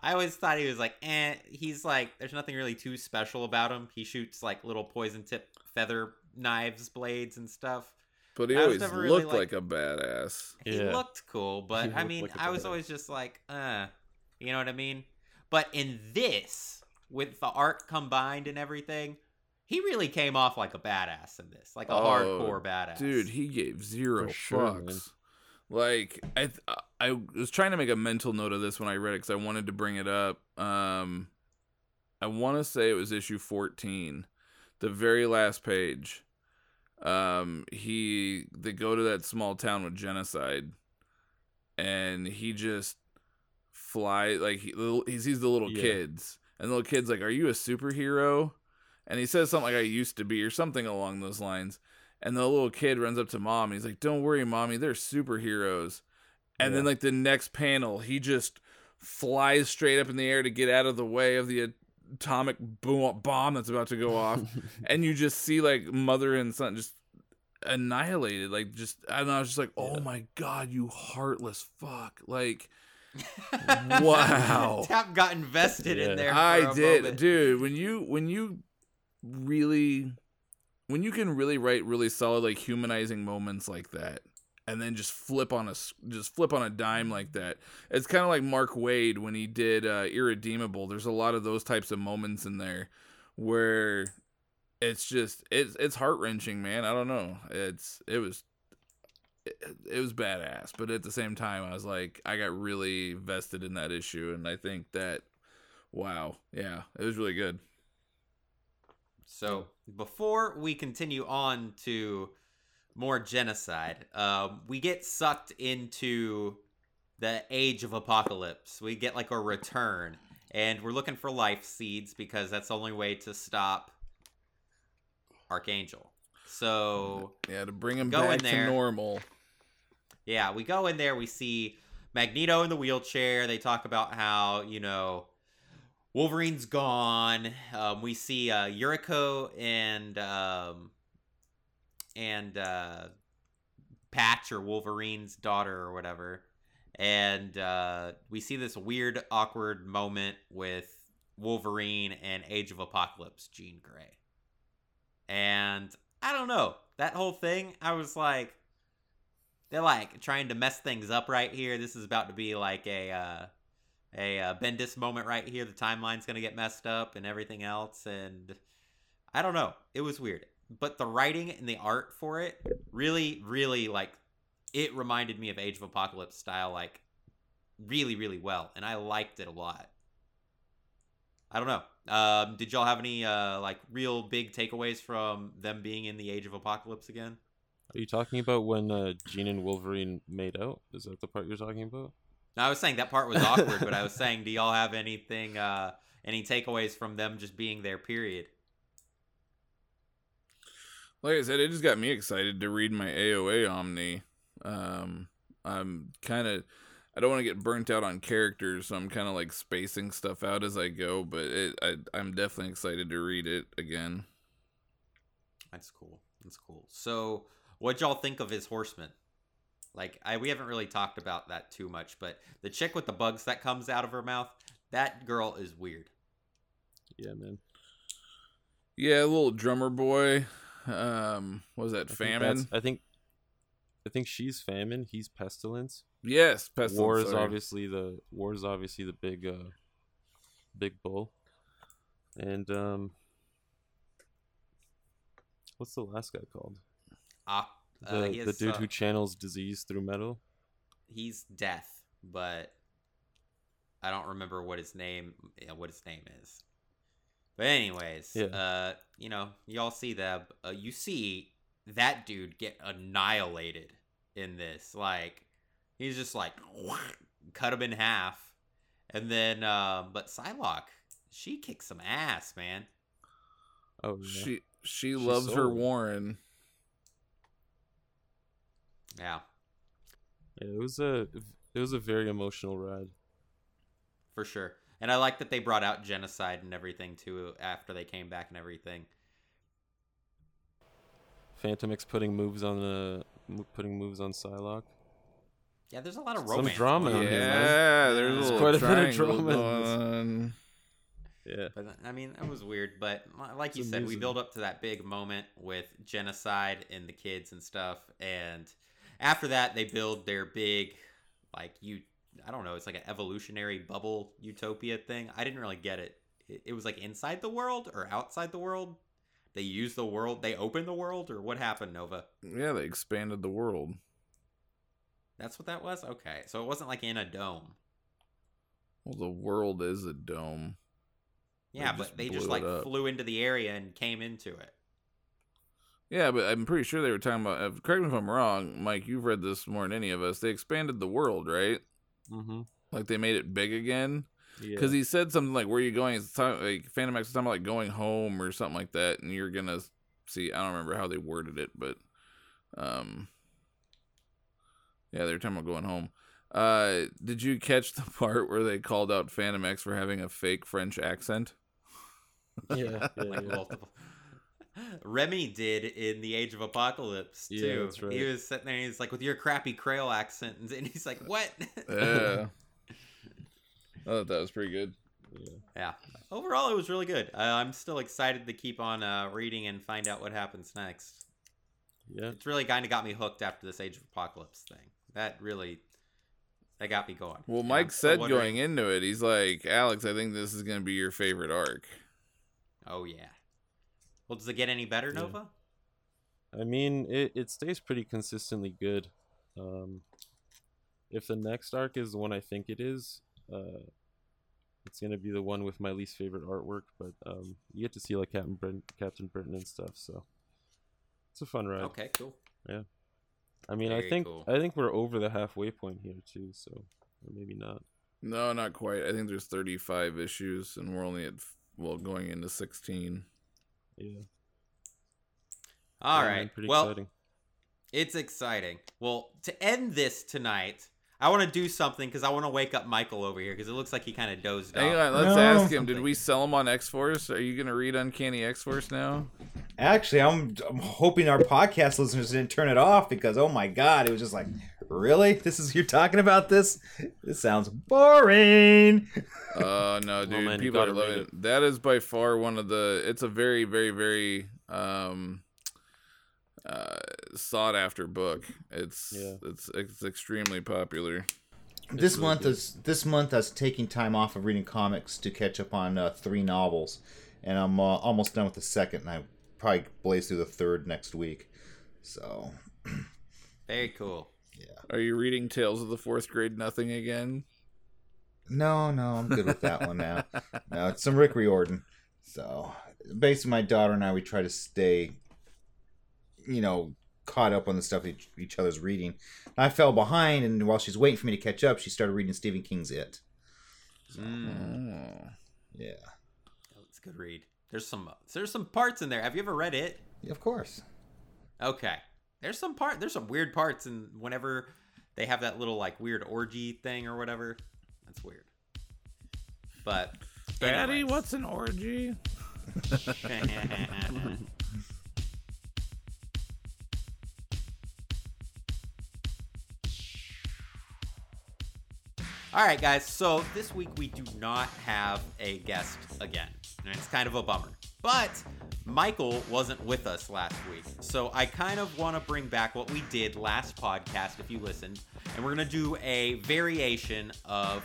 I always thought he was like, eh, he's like, there's nothing really too special about him. He shoots like little poison tip feather knives, blades, and stuff. But he always never really looked like- like a badass. He Yeah. looked cool, but He I mean, like a I was badass. always just like, uh, you know what I mean? But in this, with the art combined and everything, he really came off like a badass in this, like a Oh, hardcore badass. Dude, he gave zero For sure, fucks. man. Like I, th- I was trying to make a mental note of this when I read it because I wanted to bring it up. Um, I want to say it was issue fourteen, the very last page. Um, he they go to that small town with genocide, and he just fly like he, he sees the little Yeah. kids, and the little kids like, "Are you a superhero?" And he says something like, "I used to be," or something along those lines. And the little kid runs up to mom. And he's like, "Don't worry, mommy. They're superheroes." And then like the next panel, he just flies straight up in the air to get out of the way of the atomic boom bomb that's about to go off. and you just see like mother and son just annihilated. Like just I don't know. I was just like, "Oh Yeah. my god, you heartless fuck!" Like. Wow. Tap got invested Yeah. in there. For I a did, moment. dude. When you when you really when you can really write really solid like humanizing moments like that, and then just flip on a just flip on a dime like that. It's kind of like Mark Waid when he did uh, Irredeemable. There's a lot of those types of moments in there where it's just it's it's heart wrenching, man. I don't know. It's it was. It, it was badass, but at the same time, I was like, I got really vested in that issue, and I think that Wow. Yeah, it was really good. So before we continue on to more genocide, um, we get sucked into the age of apocalypse. We get like a return, and we're looking for life seeds because that's the only way to stop Archangel. So Yeah, to bring him back to normal. yeah, we go in there. We see Magneto in the wheelchair. They talk about how you know Wolverine's gone. Um, we see uh, Yuriko and um, and uh, Patch or Wolverine's daughter or whatever, and uh, we see this weird, awkward moment with Wolverine and Age of Apocalypse Jean Grey, and I don't know that whole thing. I was like they're like trying to mess things up right here. This is about to be like a uh, a uh, Bendis moment right here. The timeline's gonna get messed up and everything else, and I don't know. It was weird, but the writing and the art for it really, really like it reminded me of Age of Apocalypse style, like really, really well, and I liked it a lot. I don't know. Um, did y'all have any uh, like real big takeaways from them being in the Age of Apocalypse again? Are you talking about when uh, Jean and Wolverine made out? Is that the part you're talking about? No, I was saying that part was awkward, but I was saying, do y'all have anything, uh, any takeaways from them just being there? Period. Like I said, it just got me excited to read my AOA Omni. Um, I'm kind of, I don't want to get burnt out on characters, so I'm kind of like spacing stuff out as I go. But it, I, I'm definitely excited to read it again. That's cool. That's cool. So, what y'all think of his horseman? Like, I we haven't really talked about that too much, but the chick with the bugs that comes out of her mouth, that girl is weird. Yeah, man. Yeah, little drummer boy. Um, was that I famine? that's- I think. I think she's famine. He's pestilence. Yes, pestilence. War is sorry. obviously the war is obviously the big, uh, big bull. And um, what's the last guy called? Ah, uh, The the dude uh, who channels disease through metal. he's death, but I don't remember what his name what his name is. But anyways, Yeah. uh, you know, y'all see that uh, you see that dude get annihilated in this. Like he's just like cut him in half. And then um but Psylocke, she kicks some ass, man. Oh yeah. She she She's loves her. Warren. Yeah, Yeah, it was a it was a very emotional ride. for sure. And I like that they brought out genocide and everything too after they came back and everything. Fantomex putting moves on the putting moves on Psylocke. Yeah, there's a lot of Some romance. drama going in here, Yeah, there's a There's quite a bit of drama going Yeah. But I mean, that was weird. But like It's you said, we build up to that big moment with genocide and the kids and stuff, and after that, they build their big, like you, I don't know, it's like an evolutionary bubble utopia thing. I didn't really get it. It, it was like inside the world or outside the world. They use the world. They open the world, or what happened, Nova? Yeah, they expanded the world. That's what that was. Okay, so it wasn't like in a dome. Well, the world is a dome. They Yeah, just but they just like up. flew into the area and came into it. Yeah, but I'm pretty sure they were talking about. uh, Correct me if I'm wrong, Mike. You've read this more than any of us. They expanded the world, right? Mm-hmm. Like they made it big again. Yeah. Because he said something like, "Where are you going?" It's talking, like Fantomex was talking about like going home or something like that, and you're gonna see. I don't remember how they worded it, but um, yeah, they were talking about going home. Uh, did you catch the part where they called out Fantomex for having a fake French accent? yeah, yeah, yeah. multiple. Remy did in the Age of Apocalypse Yeah, too. that's right. He was sitting there. and He's like, with your crappy Creole accent, and he's like, "What?" Yeah, I thought that was pretty good. yeah. yeah. Overall, it was really good. Uh, I'm still excited to keep on uh, reading and find out what happens next. Yeah. It's really kind of got me hooked after this Age of Apocalypse thing. That really, that got me going. Well, Mike I'm said going into it, he's like, Alex, I think this is gonna be your favorite arc. Oh yeah. Well, does it get any better, Yeah. Nova? I mean, it, it stays pretty consistently good. Um, if the next arc is the one I think it is, uh, it's gonna be the one with my least favorite artwork. But um, you get to see like Captain Britain, Captain Britain and stuff, so it's a fun ride. Okay, cool. Yeah, I mean, Very I think cool. I think we're over the halfway point here too, so or maybe not. No, not quite. I think there's 35 issues, and we're only at well going into 16. Yeah. All Yeah, right. man, pretty well, exciting. It's exciting. Well, to end this tonight, I want to do something because I want to wake up Michael over here because it looks like he kind of dozed Hang off. on, let's No. ask him. Did we sell him on X Force? Are you gonna read Uncanny X Force now? Actually, I'm I'm hoping our podcast listeners didn't turn it off because oh my god, it was just like, really? This is you're talking about this? This sounds boring. Oh no, dude! man, people are loving it. That is by far one of the. It's a very, very, very um, uh, sought after book. It's Yeah. it's it's extremely popular. this really month good. is this month I was taking time off of reading comics to catch up on uh, three novels, and I'm uh, almost done with the second, and I probably blaze through the third next week. So Very cool. Are you reading Tales of the Fourth Grade Nothing again? no, no, I'm good with that one now. No, it's some Rick Riordan. So basically, my daughter and I we try to stay, you know, caught up on the stuff each, each other's reading. I fell behind, and while she's waiting for me to catch up, she started reading Stephen King's It. Mm, Oh. Yeah, it's a good read. There's some there's some parts in there. Have you ever read it? yeah of course. Okay. There's some part there's some weird parts and whenever they have that little like weird orgy thing or whatever. That's weird. But Daddy, anyways. what's an orgy? All right, guys. So this week we do not have a guest again, and it's kind of a bummer. But Michael wasn't with us last week, so I kind of want to bring back what we did last podcast. If you listened, and we're gonna do a variation of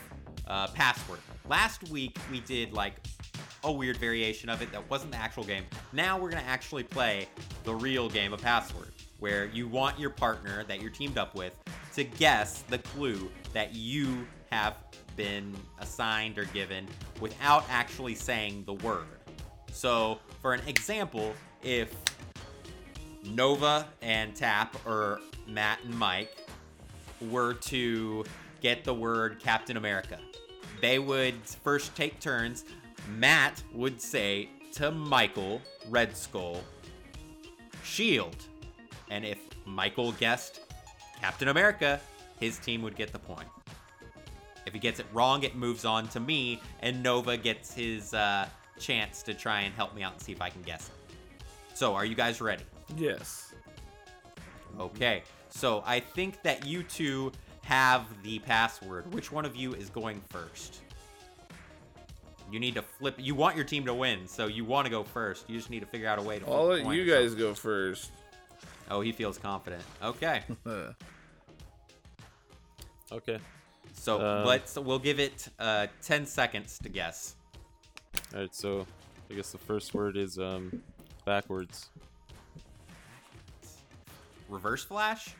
uh, password. Last week we did like a weird variation of it that wasn't the actual game. Now we're gonna actually play the real game of password, where you want your partner that you're teamed up with to guess the clue that you have been assigned or given without actually saying the word. So, for an example, if Nova and Tap or Matt and Mike were to get the word Captain America, they would first take turns. Matt would say to Michael, Red Skull, Shield. And if Michael guessed Captain America, his team would get the point. If he gets it wrong, it moves on to me, and Nova gets his uh, chance to try and help me out and see if I can guess it. So, are you guys ready? Yes. Okay. So, I think that you two have the password. Which one of you is going first? You need to flip. You want your team to win, so you want to go first. You just need to figure out a way to. flip I'll let you guys go first. Oh, he feels confident. Okay. Okay. So Uh, let's. We'll give it uh, ten seconds to guess. All right. So, I guess the first word is um, backwards. Reverse flash?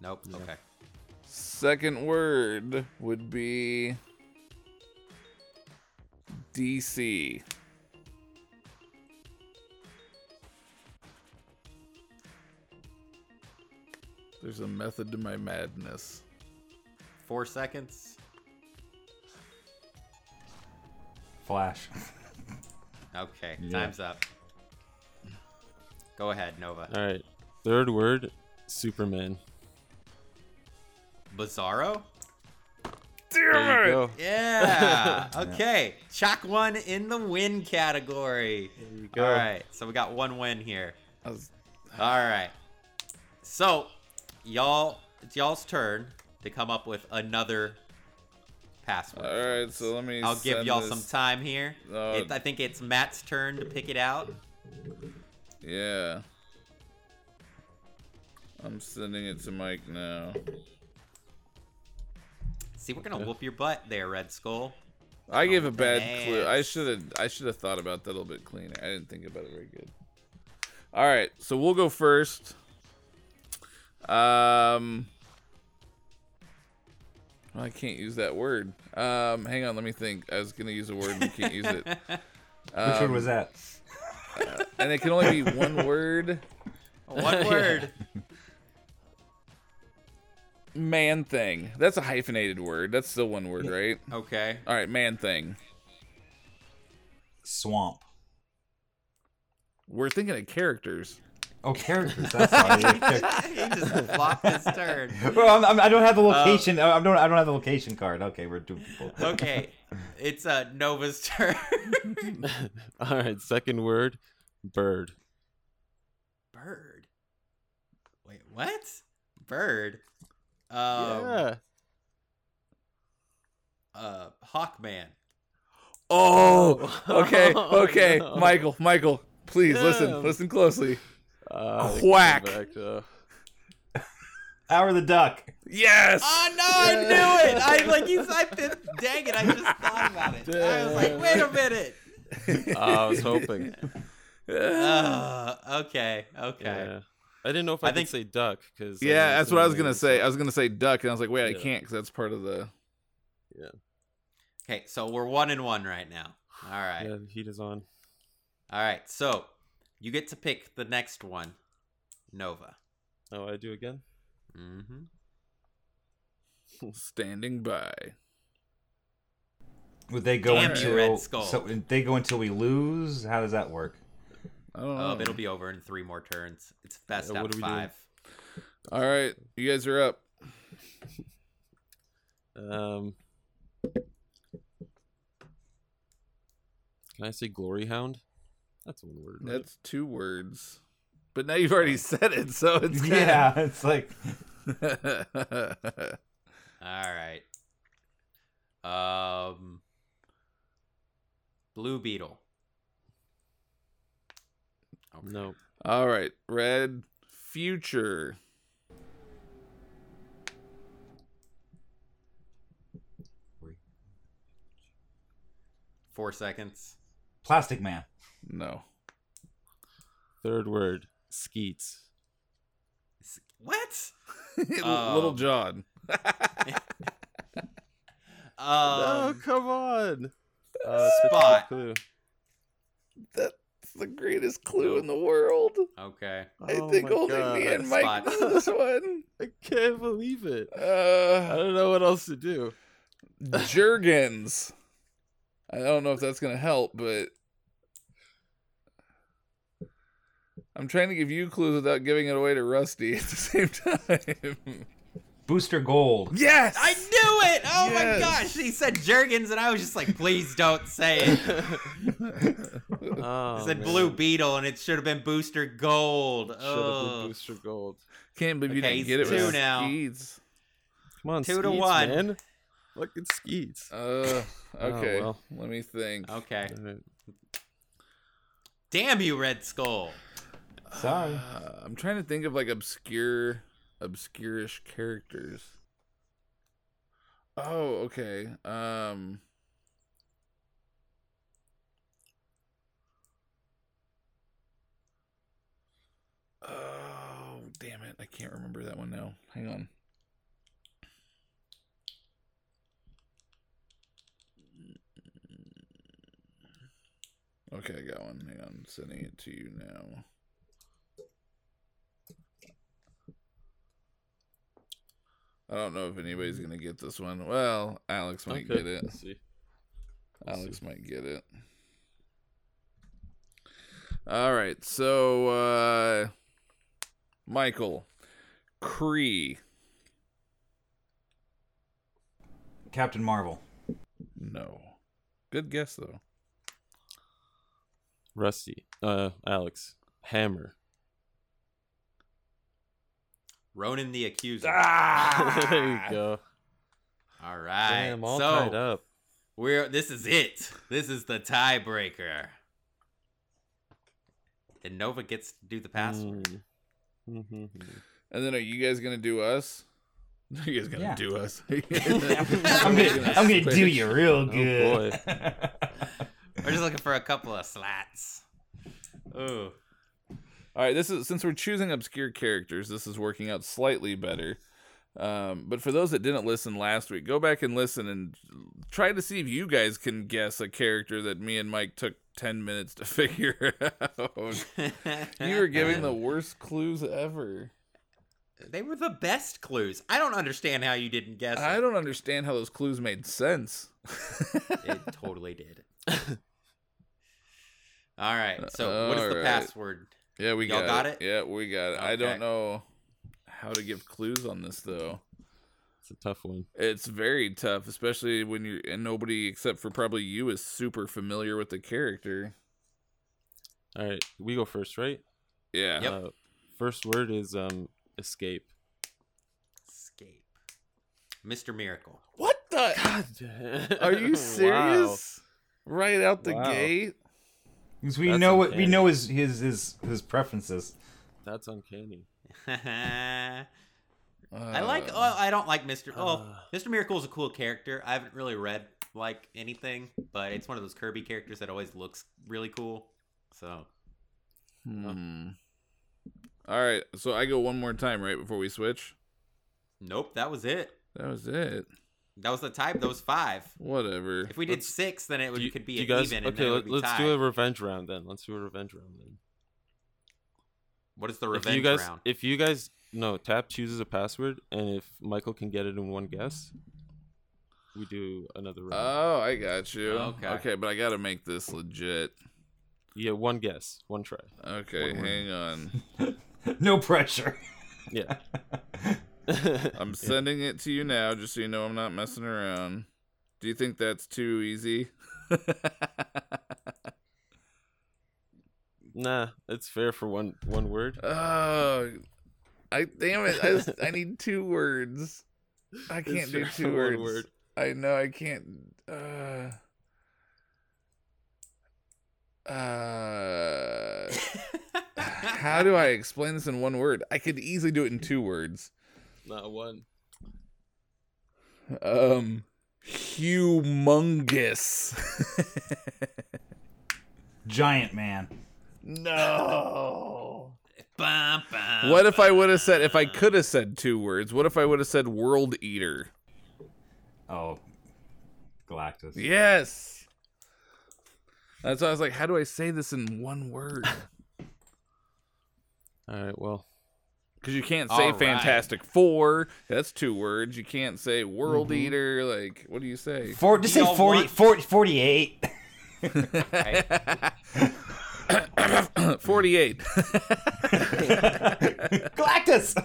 Nope. No. Okay. Second word would be DC. There's a method to my madness. Four seconds. Flash. Okay. Yeah. Time's up. Go ahead, Nova. All right. Third word, Superman. Bizarro? There you go. Yeah. okay. Chalk one in the win category. There you go. All right. So we got one win here. Was- All right. So, y'all, it's y'all's turn to come up with another password. all right, so let me. I'll give y'all this- some time here. Uh, It- I think it's Matt's turn to pick it out. Yeah. I'm sending it to Mike now. See, we're gonna whoop your butt there, Red Skull. I gave a bad clue. I should have. I should have thought about that a little bit cleaner. I didn't think about it very good. All right, so we'll go first. Um, I can't use that word. Um, hang on, let me think. I was gonna use a word and can't use it. Which Um, one was that? And it can only be one word. One word. Man thing. That's a hyphenated word. That's still one word, right? Okay. All right, man thing. Swamp. We're thinking of characters. Oh, characters. That's why. he just flopped his turn. well, I'm, I'm, I don't have the location. I don't. I don't have the location card. Okay, we're two people. Okay. It's uh, Nova's turn. All right. Second word, bird. Bird. Wait, what? Bird. Um, yeah. uh, Hawkman. Oh, okay, Oh, okay. no. Michael, Michael, please listen, listen closely. Uh, they come Quack. back, uh, Howard the Duck. Yes. Oh no, I knew it! I like you I did dang it, I just thought about it. I was like, wait a minute. I was hoping. Uh, okay, okay. Yeah. I didn't know if I I, think- say duck because yeah, that's what I was gonna say. I was gonna say duck, and I was like, wait, I can't because that's part of the. Yeah. Okay, so we're one and one right now. All right. Yeah, the heat is on. All right. So you get to pick the next one. Nova. Oh, I do again. Mm-hmm. Standing by. Would they go Damn until Red Skull. so they go until we lose? How does that work? I don't know. Oh, it'll be over in three more turns. It's best Yeah, out of are doing? five. All right, you guys are up. Um, can I say glory hound? That's one word. right? That's two words, but now you've already said it, so it's kinda- Yeah, it's like All right. Um. Blue Beetle. Okay. no. All right, red future. Four seconds. Plastic Man. No. Third word skeets. S- What? Little John. oh Um, come on! Uh, Spot. Clue. That's the greatest clue in the world. okay. I Oh think only God. me and Mike Spot. know this one. I can't believe it. I Uh, don't know what else to do. Jergens. I don't know if that's gonna help, but I'm trying to give you clues without giving it away to Rusty at the same time. Booster Gold. yes, I knew it! Oh my gosh! He said Jergens, and I was just like, please don't say it. Oh, He said man. Blue Beetle, and it should have been Booster Gold. Should have been Oh. Booster Gold. Can't believe you didn't get it two with now. Skeets. Come on, Two to one. man. Fucking Skeets. Uh, okay. well. Let me think. Okay. Alright. Damn you, Red Skull. Sorry. Uh, I'm trying to think of like obscure, obscurish characters. Oh, okay. Um. Oh, damn it. I can't remember that one now. Hang on. Okay, I got one. Hang on. Sending it to you now. I don't know if anybody's gonna get this one. Well, Alex might Okay, get it. let's see. Let's Alex see. might get it. All right, so uh Michael Kree. Captain Marvel. No. Good guess though. Rusty. Uh, Alex. Hammer. Ronan the Accuser. Ah! there you go. All right. Damn, all so tied up. we're this is it. This is the tiebreaker. And Nova gets to do the password. Mm. Mhm. And then are you guys gonna do us? Are you guys gonna Yeah. do us? I'm gonna, I'm gonna do you real Oh, good. We're just looking for a couple of slats. Oh. All right, this is since we're choosing obscure characters, this is working out slightly better. Um, but for those that didn't listen last week, go back and listen and try to see if you guys can guess a character that me and Mike took 10 minutes to figure out. you were giving the worst clues ever. They were the best clues. I don't understand how you didn't guess. I it. don't understand how those clues made sense. It totally did. All right. So, what is the Alright. password? Yeah, we Y'all got, got it. it? Yeah, we got it. I don't know how to give clues on this though. It's a tough one. It's very tough, especially when you're and nobody except for probably you is super familiar with the character. All right, we go first, right? Yeah. Yep. Uh, first word is um escape. Escape. Mr. Miracle. What the? God, Are you Wow. serious? Right out the Wow. gate? Because we That's know what we uncanny. know his his his his preferences. That's uncanny. I like. Oh, I don't like Mister. Oh, uh. Mister Miracle is a cool character. I haven't really read like anything, but it's one of those Kirby characters that always looks really cool. So Hmm. All right, so I go one more time right before we switch. nope, that was it. That was it. That was the type. That was five. Whatever. If we did Let's- six, then it would you- could be you an guys, even. okay, then let, be let's tied. do a revenge round then. Let's do a revenge round then. What is the If revenge you guys, round? if you guys, no, Tap chooses a password, and if Michael can get it in one guess, we do another round. Oh, I got you. Okay. Okay, but I got to make this legit. yeah, one guess, one try. Okay, One word. hang on. No pressure. Yeah. I'm sending it to you now, just so you know I'm not messing around. Do you think that's too easy? Nah, it's fair for one one word. oh, I damn it! I, just- I need two words. I can't do two words. word. I know I can't. Uh, uh, how do I explain this in one word? I could easily do it in two words. Not one. Um, humongous. Giant man. no. Bum, bum, What if I would have said if I could have said two words? What if I would have said world eater? Oh, Galactus. Yes. That's why I was like, how do I say this in one word? All right. Well, Because you can't say All right. Fantastic Four. That's two words. You can't say World Mhm. Eater. Like, what do you say? Four, just Do say y'all 40, 40 48. 48. Galactus.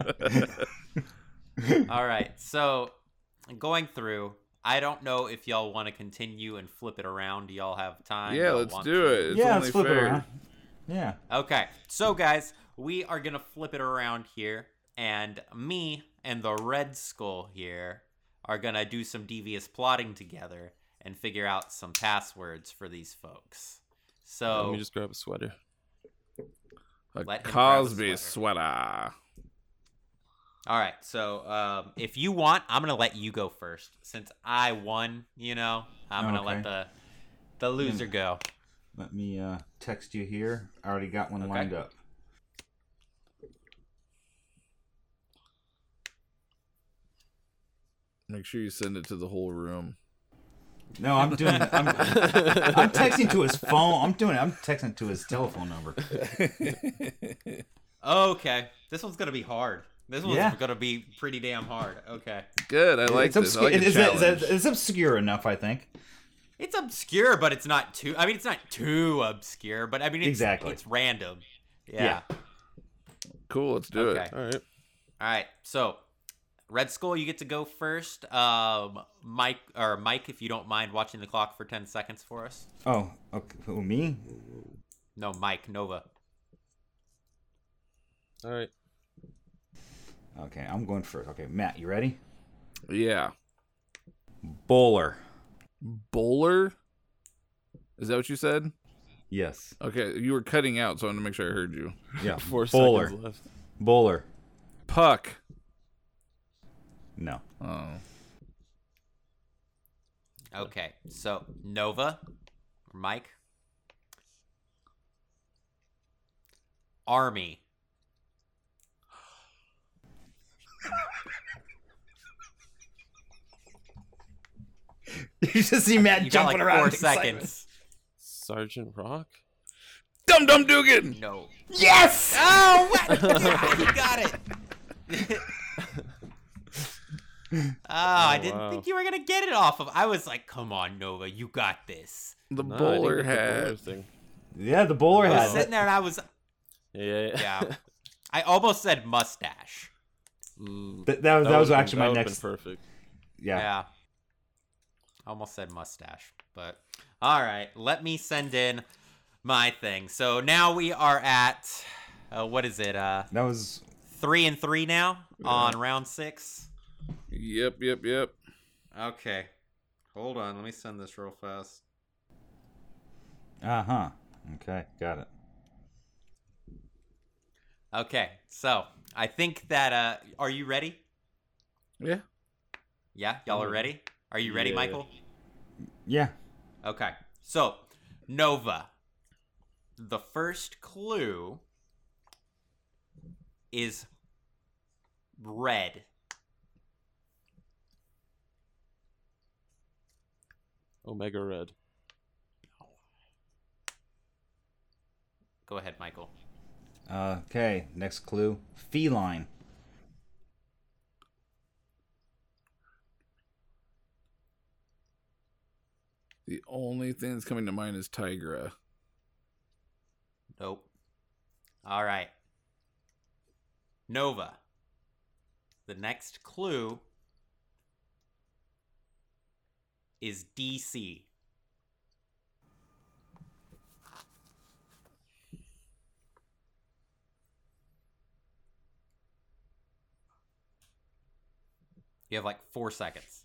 All right, so going through, I don't know if y'all want to continue and flip it around. Do y'all have time? yeah, Y'all let's do to? it. It's yeah, only let's flip fair. it around. Yeah. Okay, so guys, we are gonna flip it around here, and me and the Red Skull here are gonna do some devious plotting together and figure out some passwords for these folks. So let me just grab a sweater. A Let him grab a Cosby sweater. sweater. All right, so um, if you want, I'm gonna let you go first since I won. You know, I'm gonna let the the loser go. Let me uh, text you here. I already got one Okay. lined up. Make sure you send it to the whole room. No, I'm doing. I'm, I'm texting to his phone. I'm doing. I'm texting to his telephone number. Okay, this one's gonna be hard. This one's Yeah. gonna be pretty damn hard. Okay, Good. I like it's this. I obscure. like a is that- is that- it's obscure enough, I think. it's obscure, but it's not too. I mean, it's not too obscure, but I mean, it's, Exactly. It's random. Yeah. Yeah. Cool. Let's do Okay. it. All right. All right. So, Red Skull, you get to go first. Um, Mike or Mike, if you don't mind watching the clock for ten seconds for us. Oh, okay. Who, me? No, Mike Nova. All right. Okay, I'm going first. Okay, Matt, you ready? Yeah. Bowler. Bowler. Is that what you said? Yes. Okay, you were cutting out, so I want to make sure I heard you. Yeah. Four Bowler. seconds left. Bowler. Puck. No. Oh. Okay. So Nova, Mike, Army. you just see Matt You got jumping like around. four in excitement. seconds. Sergeant Rock. Dum Dum Dugan. No. Yes. Oh, what? Yeah, he got it. oh, I didn't wow. think you were gonna get it off of. I was like, "Come on, Nova, you got this." The No, bowler get the hat. Yeah, the bowler I was hat. sitting there and I was, Yeah, yeah, yeah. yeah. I almost said mustache. Mm, That, that was, that was would've actually been- my next. Been perfect. Yeah. Yeah. I almost said mustache, but all right. Let me send in my thing. So now we are at uh, what is it? Uh, That was. three and three now on round six. Yep, yep, yep. Okay, hold on. Let me send this real fast. Uh huh. Okay, got it. Okay, so I think that uh are you ready? Yeah. Yeah, y'all are ready? Are you ready, Yeah. Michael? Yeah. Okay. So, Nova. The first clue is red. Omega Red. Go ahead, Michael. Okay. Next clue. Feline. The only thing that's coming to mind is Tigra. Nope. All right. Nova. The next clue is DC. You have like four seconds.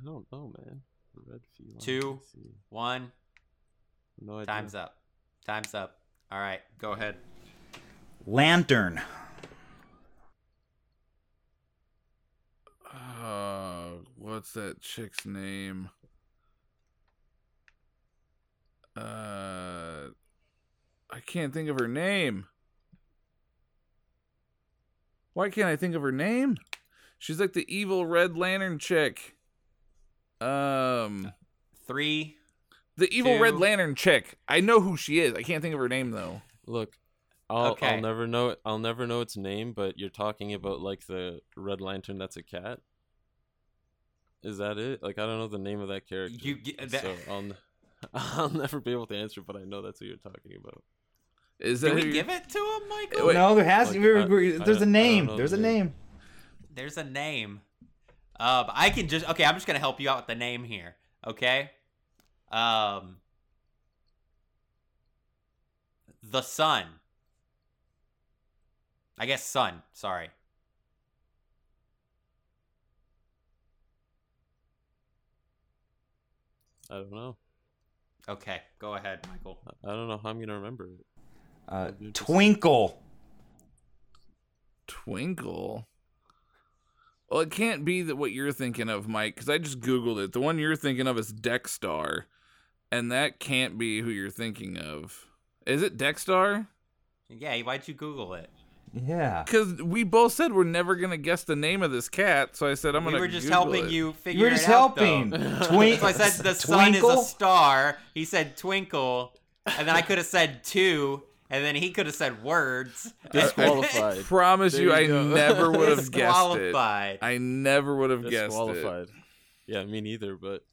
I don't know, man. Red feline. Two. One. No idea. Time's up. Time's up. All right, go ahead. Lantern. Uh, what's that chick's name? Uh, I can't think of her name. Why can't I think of her name? She's like the evil Red Lantern chick. Um, Three. the evil Red Lantern chick. I know who she is. I can't think of her name though. Look, I'll Okay. I'll never know it. I'll never know its name. But you're talking about like the Red Lantern. That's a cat. Is that it? Like I don't know the name of that character. You get that. so I'll n- I'll never be able to answer. But I know that's who you're talking about. Is that Do we you- give it to him, Michael? Wait. no, there has Like, to be. I- There's I a don't- I don't name. know There's a name. name. There's a name. Um, I can just okay. I'm just gonna help you out with the name here. Okay. Um, the sun. I guess sun. Sorry. I don't know. Okay, go ahead, Michael. I- I don't know how I'm gonna remember it. Uh, That'd be interesting. Twinkle. Twinkle. Well, it can't be that what you're thinking of, Mike, because I just googled it. The one you're thinking of is Dex-Starr, and that can't be who you're thinking of. Is it Dex-Starr? Yeah, why'd you Google it? Yeah. Because we both said we're never gonna guess the name of this cat, so I said I'm we gonna. We were just Google helping it. you figure You were just out, helping. though. Twink- So I said the sun is Twinkle? a star. He said twinkle, and then I could have said two, and then he could have said words. Disqualified. I promise There you, you I go. never would have guessed it. Disqualified. I never would have guessed it. Disqualified. Yeah, me neither. But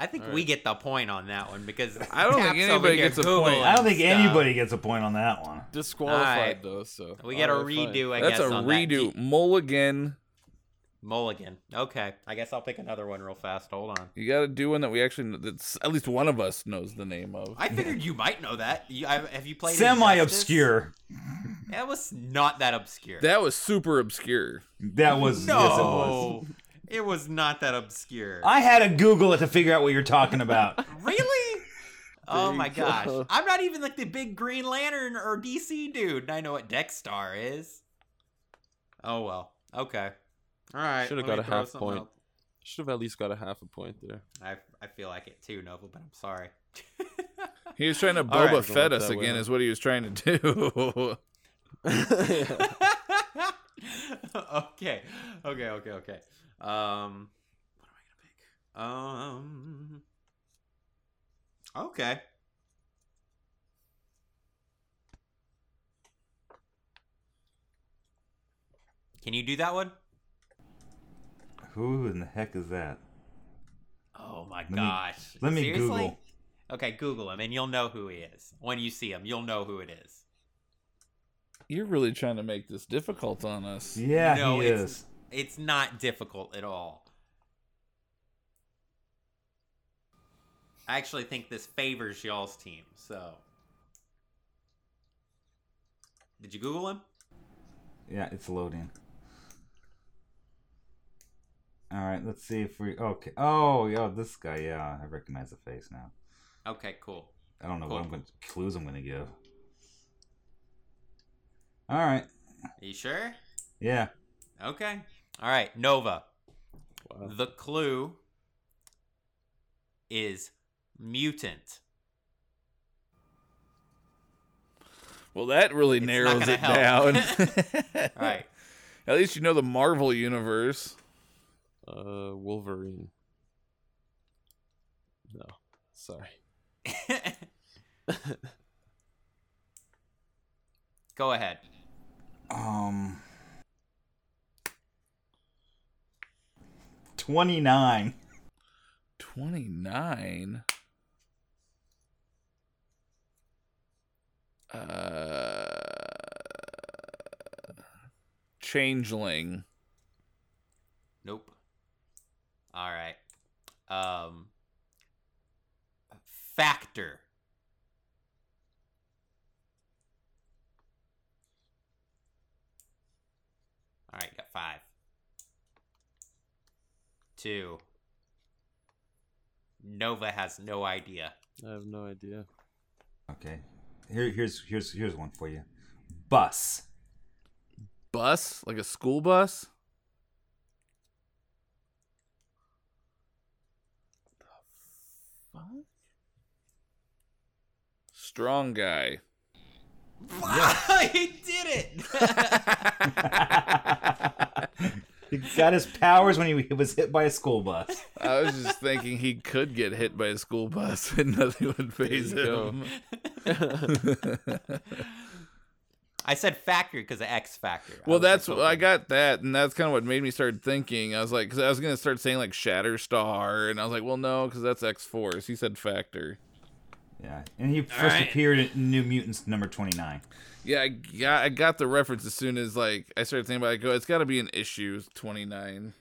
I think All we get the point on that one because I don't think anybody gets a point. I don't think stuff. anybody gets a point on that one. disqualified Alright. though. So We get a Alright, fine. redo, I guess. That's guess. a on that. redo. Mulligan. Mulligan. Okay, I guess I'll pick another one real fast. Hold on. You got to do one that we actually that's at least one of us knows the name of. I figured you might know that. You, I, have you played Semi Injustice? obscure. That was not that obscure. That was super obscure. That was. no, Yes, it was. not that obscure. I had to Google it to figure out what you're talking about. Really? Oh my gosh. I'm not even like the big Green Lantern or DC dude. and I know what Dex-Starr is. Oh well. Okay. All right. Should have got a half point. else. Should have at least got a half a point there. I I feel like it too, Nova, but I'm sorry. He was trying to All right. Boba Fett us that way. again, is what he was trying to do. okay. Okay, okay, okay. Um what am I gonna pick? Um Okay. Can you do that one? Who in the heck is that? Oh my me- gosh. let me Seriously? Google. Okay, Google him and you'll know who he is. When you see him, you'll know who it is. You're really trying to make this difficult on us. Yeah, No, he it's- is. It's not difficult at all. I actually think this favors y'all's team, so. Did you Google him? Yeah, it's loading. All right, let's see if we. Okay. Oh, yeah, this guy. Yeah, I recognize the face now. Okay, cool. I don't know Cool. what I'm going to clues I'm going to give. All right. you sure? Yeah. Okay. All right, Nova. Wow. The clue is mutant. Well, that really It's narrows it help. down. All right. At least you know the Marvel universe. Uh, Wolverine. No, sorry. Go ahead. Um. 29. 29. Uh, changeling. Nope. All right. Um. Factor. All right, you got five. Two. Nova has no idea. I have no idea. Okay. Here, here's here's here's one for you. Bus. Bus? Like a school bus? The fuck? Strong guy. Why he did it! he got his powers when he was hit by a school bus. I was just thinking he could get hit by a school bus and nothing would phase him. I said factor because of X Factor. Well, that's like, I got that, and that's kind of what made me start thinking. I was like, because I was gonna start saying like Shatterstar, and I was like, well, no, because that's X Force. He said Factor. Yeah, and he first right. appeared in New Mutants number 29. Yeah, I got I got the reference as soon as like I started thinking about it. I go, it's got to be an issue twenty nine.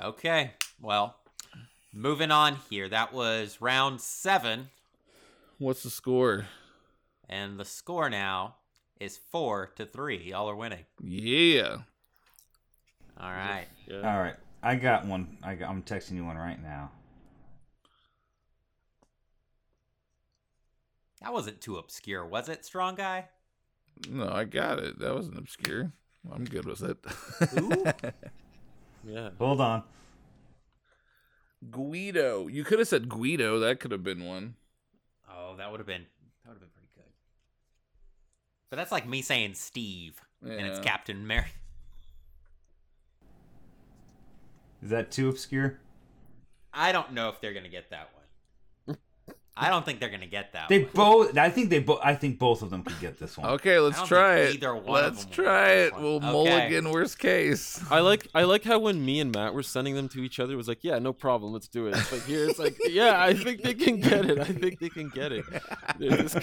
Okay. Well, moving on here. That was round seven, What's the score? and the score now is four to three. Y'all are winning. Yeah. All right. Yeah. All right, I got one. I got, I'm texting you one right now. That wasn't too obscure, was it, Strong Guy? No, I got it. That wasn't obscure. I'm good with it. Yeah. Hold on. Guido. You could have said Guido. That could have been one. Oh, that would have been that would have been pretty good. But that's like me saying Steve, and it's Captain Mary. Is that too obscure? I don't know if they're gonna get that one. I don't think they're gonna get that. They one. both. I think they both. I think both of them could get this one. Okay, let's don't try think it. either one let's them try it. this. We'll Okay. mulligan worst case. I like I like how when me and Matt were sending them to each other, it was like, yeah, no problem, let's do it. But here, it's like, yeah, I think they can get it. I think they can get it. They're just-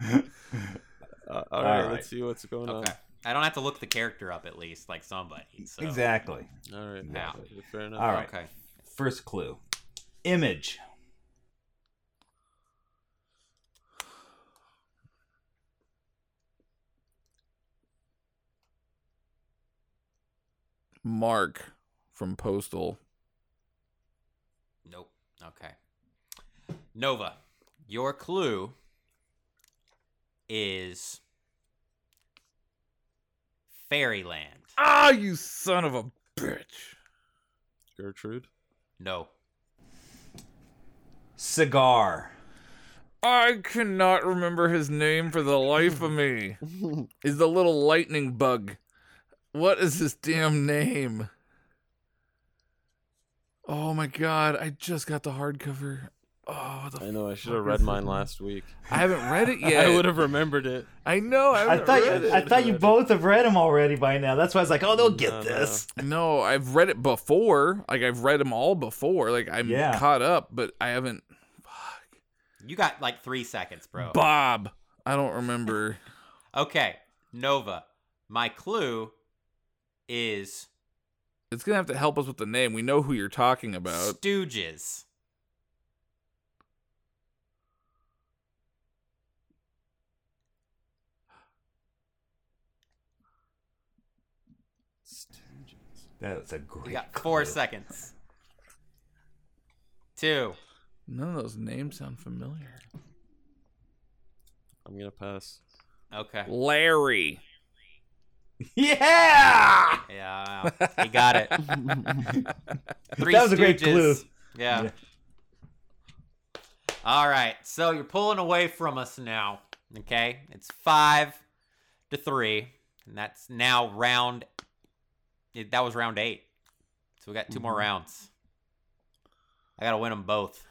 Uh, all right, right. let's see what's going on. Okay. I don't have to look the character up at least, like somebody. So. Exactly. on. All right, Now. fair enough. All right. Okay. First clue. Image. Mark from Postal. Nope. Okay. Nova, your clue is Fairyland. Ah, you son of a bitch. Gertrude. No. Cigar. I cannot remember his name for the life of me. Is the little lightning bug. What is his damn name? Oh my god, I just got the hardcover. Oh, the I know. I should have read mine last week. I haven't read it yet. I would have remembered it. I know. I, I thought read you, it. I thought you both have read them already by now. That's why I was like, oh, they'll get No, no. this. No, I've read it before. Like I've read them all before. Like I'm Yeah. caught up, but I haven't. Fuck. You got like three seconds, bro. Bob. I don't remember. Okay. Nova, my clue is it's gonna have to help us with the name. We know who you're talking about. Stooges. That's a great. You got four clue. seconds. Two, None of those names sound familiar. I'm gonna pass. Okay. Larry. Yeah. Yeah, he got it. Three That was a great clue. Yeah. Yeah. All right. So you're pulling away from us now. Okay. It's five to three, and that's now round. it- That was round eight. So we got 2 Mm-hmm. more rounds. I gotta win them both.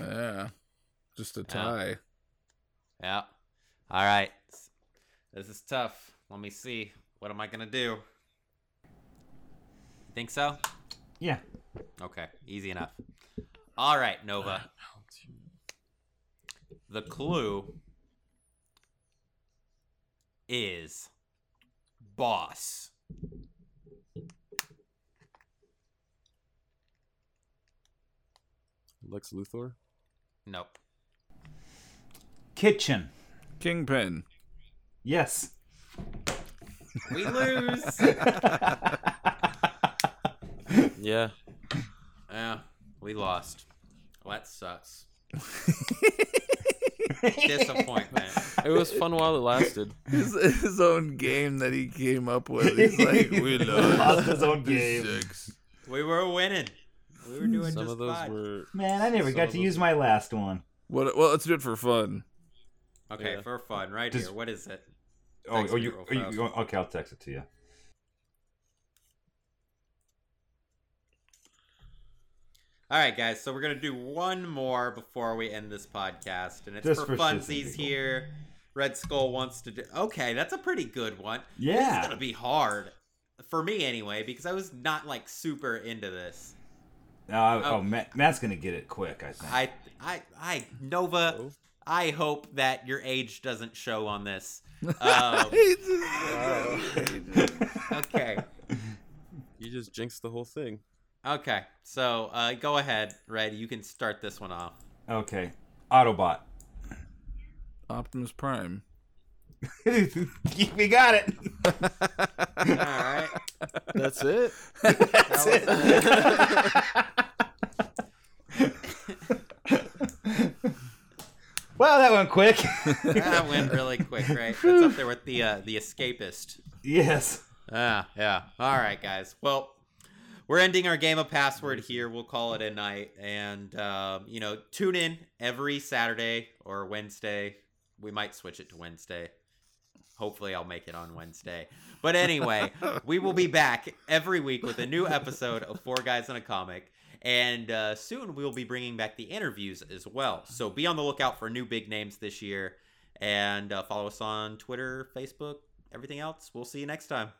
Yeah. Just a tie. Yeah. All right. This is tough. Let me see. What am I gonna do? Think so? Yeah. Okay. Easy enough. All right, Nova. The clue is boss. Lex Luthor. Nope. Kitchen. Kingpin. Yes. We lose. Yeah. yeah, we lost. Well, that sucks. Disappointment. It was fun while it lasted. His, his own game that he came up with. He's like, we Lost lost his own game. six. We were winning. We were doing Some just of those fine. were. Man, I never got to use were- my last one. What? Well, let's do it for fun. Okay, Yeah. for fun, right Does- here. What is it? Oh, oh you, real oh, you, fast. you- okay, I'll text it to you. All right, guys. So we're gonna do one more before we end this podcast, and it's Just for, for funsies here. Red Skull wants to do. Okay, that's a pretty good one. This is Yeah. gonna be hard for me anyway because I was not like super into this. No, I, Oh. oh, Matt, Matt's gonna get it quick. I think. I, I, I, Nova. Oh. I hope that your age doesn't show on this. Um, okay. You just jinxed the whole thing. Okay. So uh, go ahead, Red. You can start this one off. okay, Autobot. Optimus Prime. we got it. All right. That's it. That's it. Well, that went quick. that went really quick, right? That's up there with the uh, the escapist. yes. Ah, yeah. All right, guys. Well, we're ending our game of password here. We'll call it a night, and um, you know, tune in every Saturday or Wednesday. We might switch it to Wednesday. Hopefully, I'll make it on Wednesday. But anyway, we will be back every week with a new episode of Four Guys in a Comic. And uh, soon we'll be bringing back the interviews as well. So be on the lookout for new big names this year. And uh, follow us on Twitter, Facebook, everything else. We'll see you next time.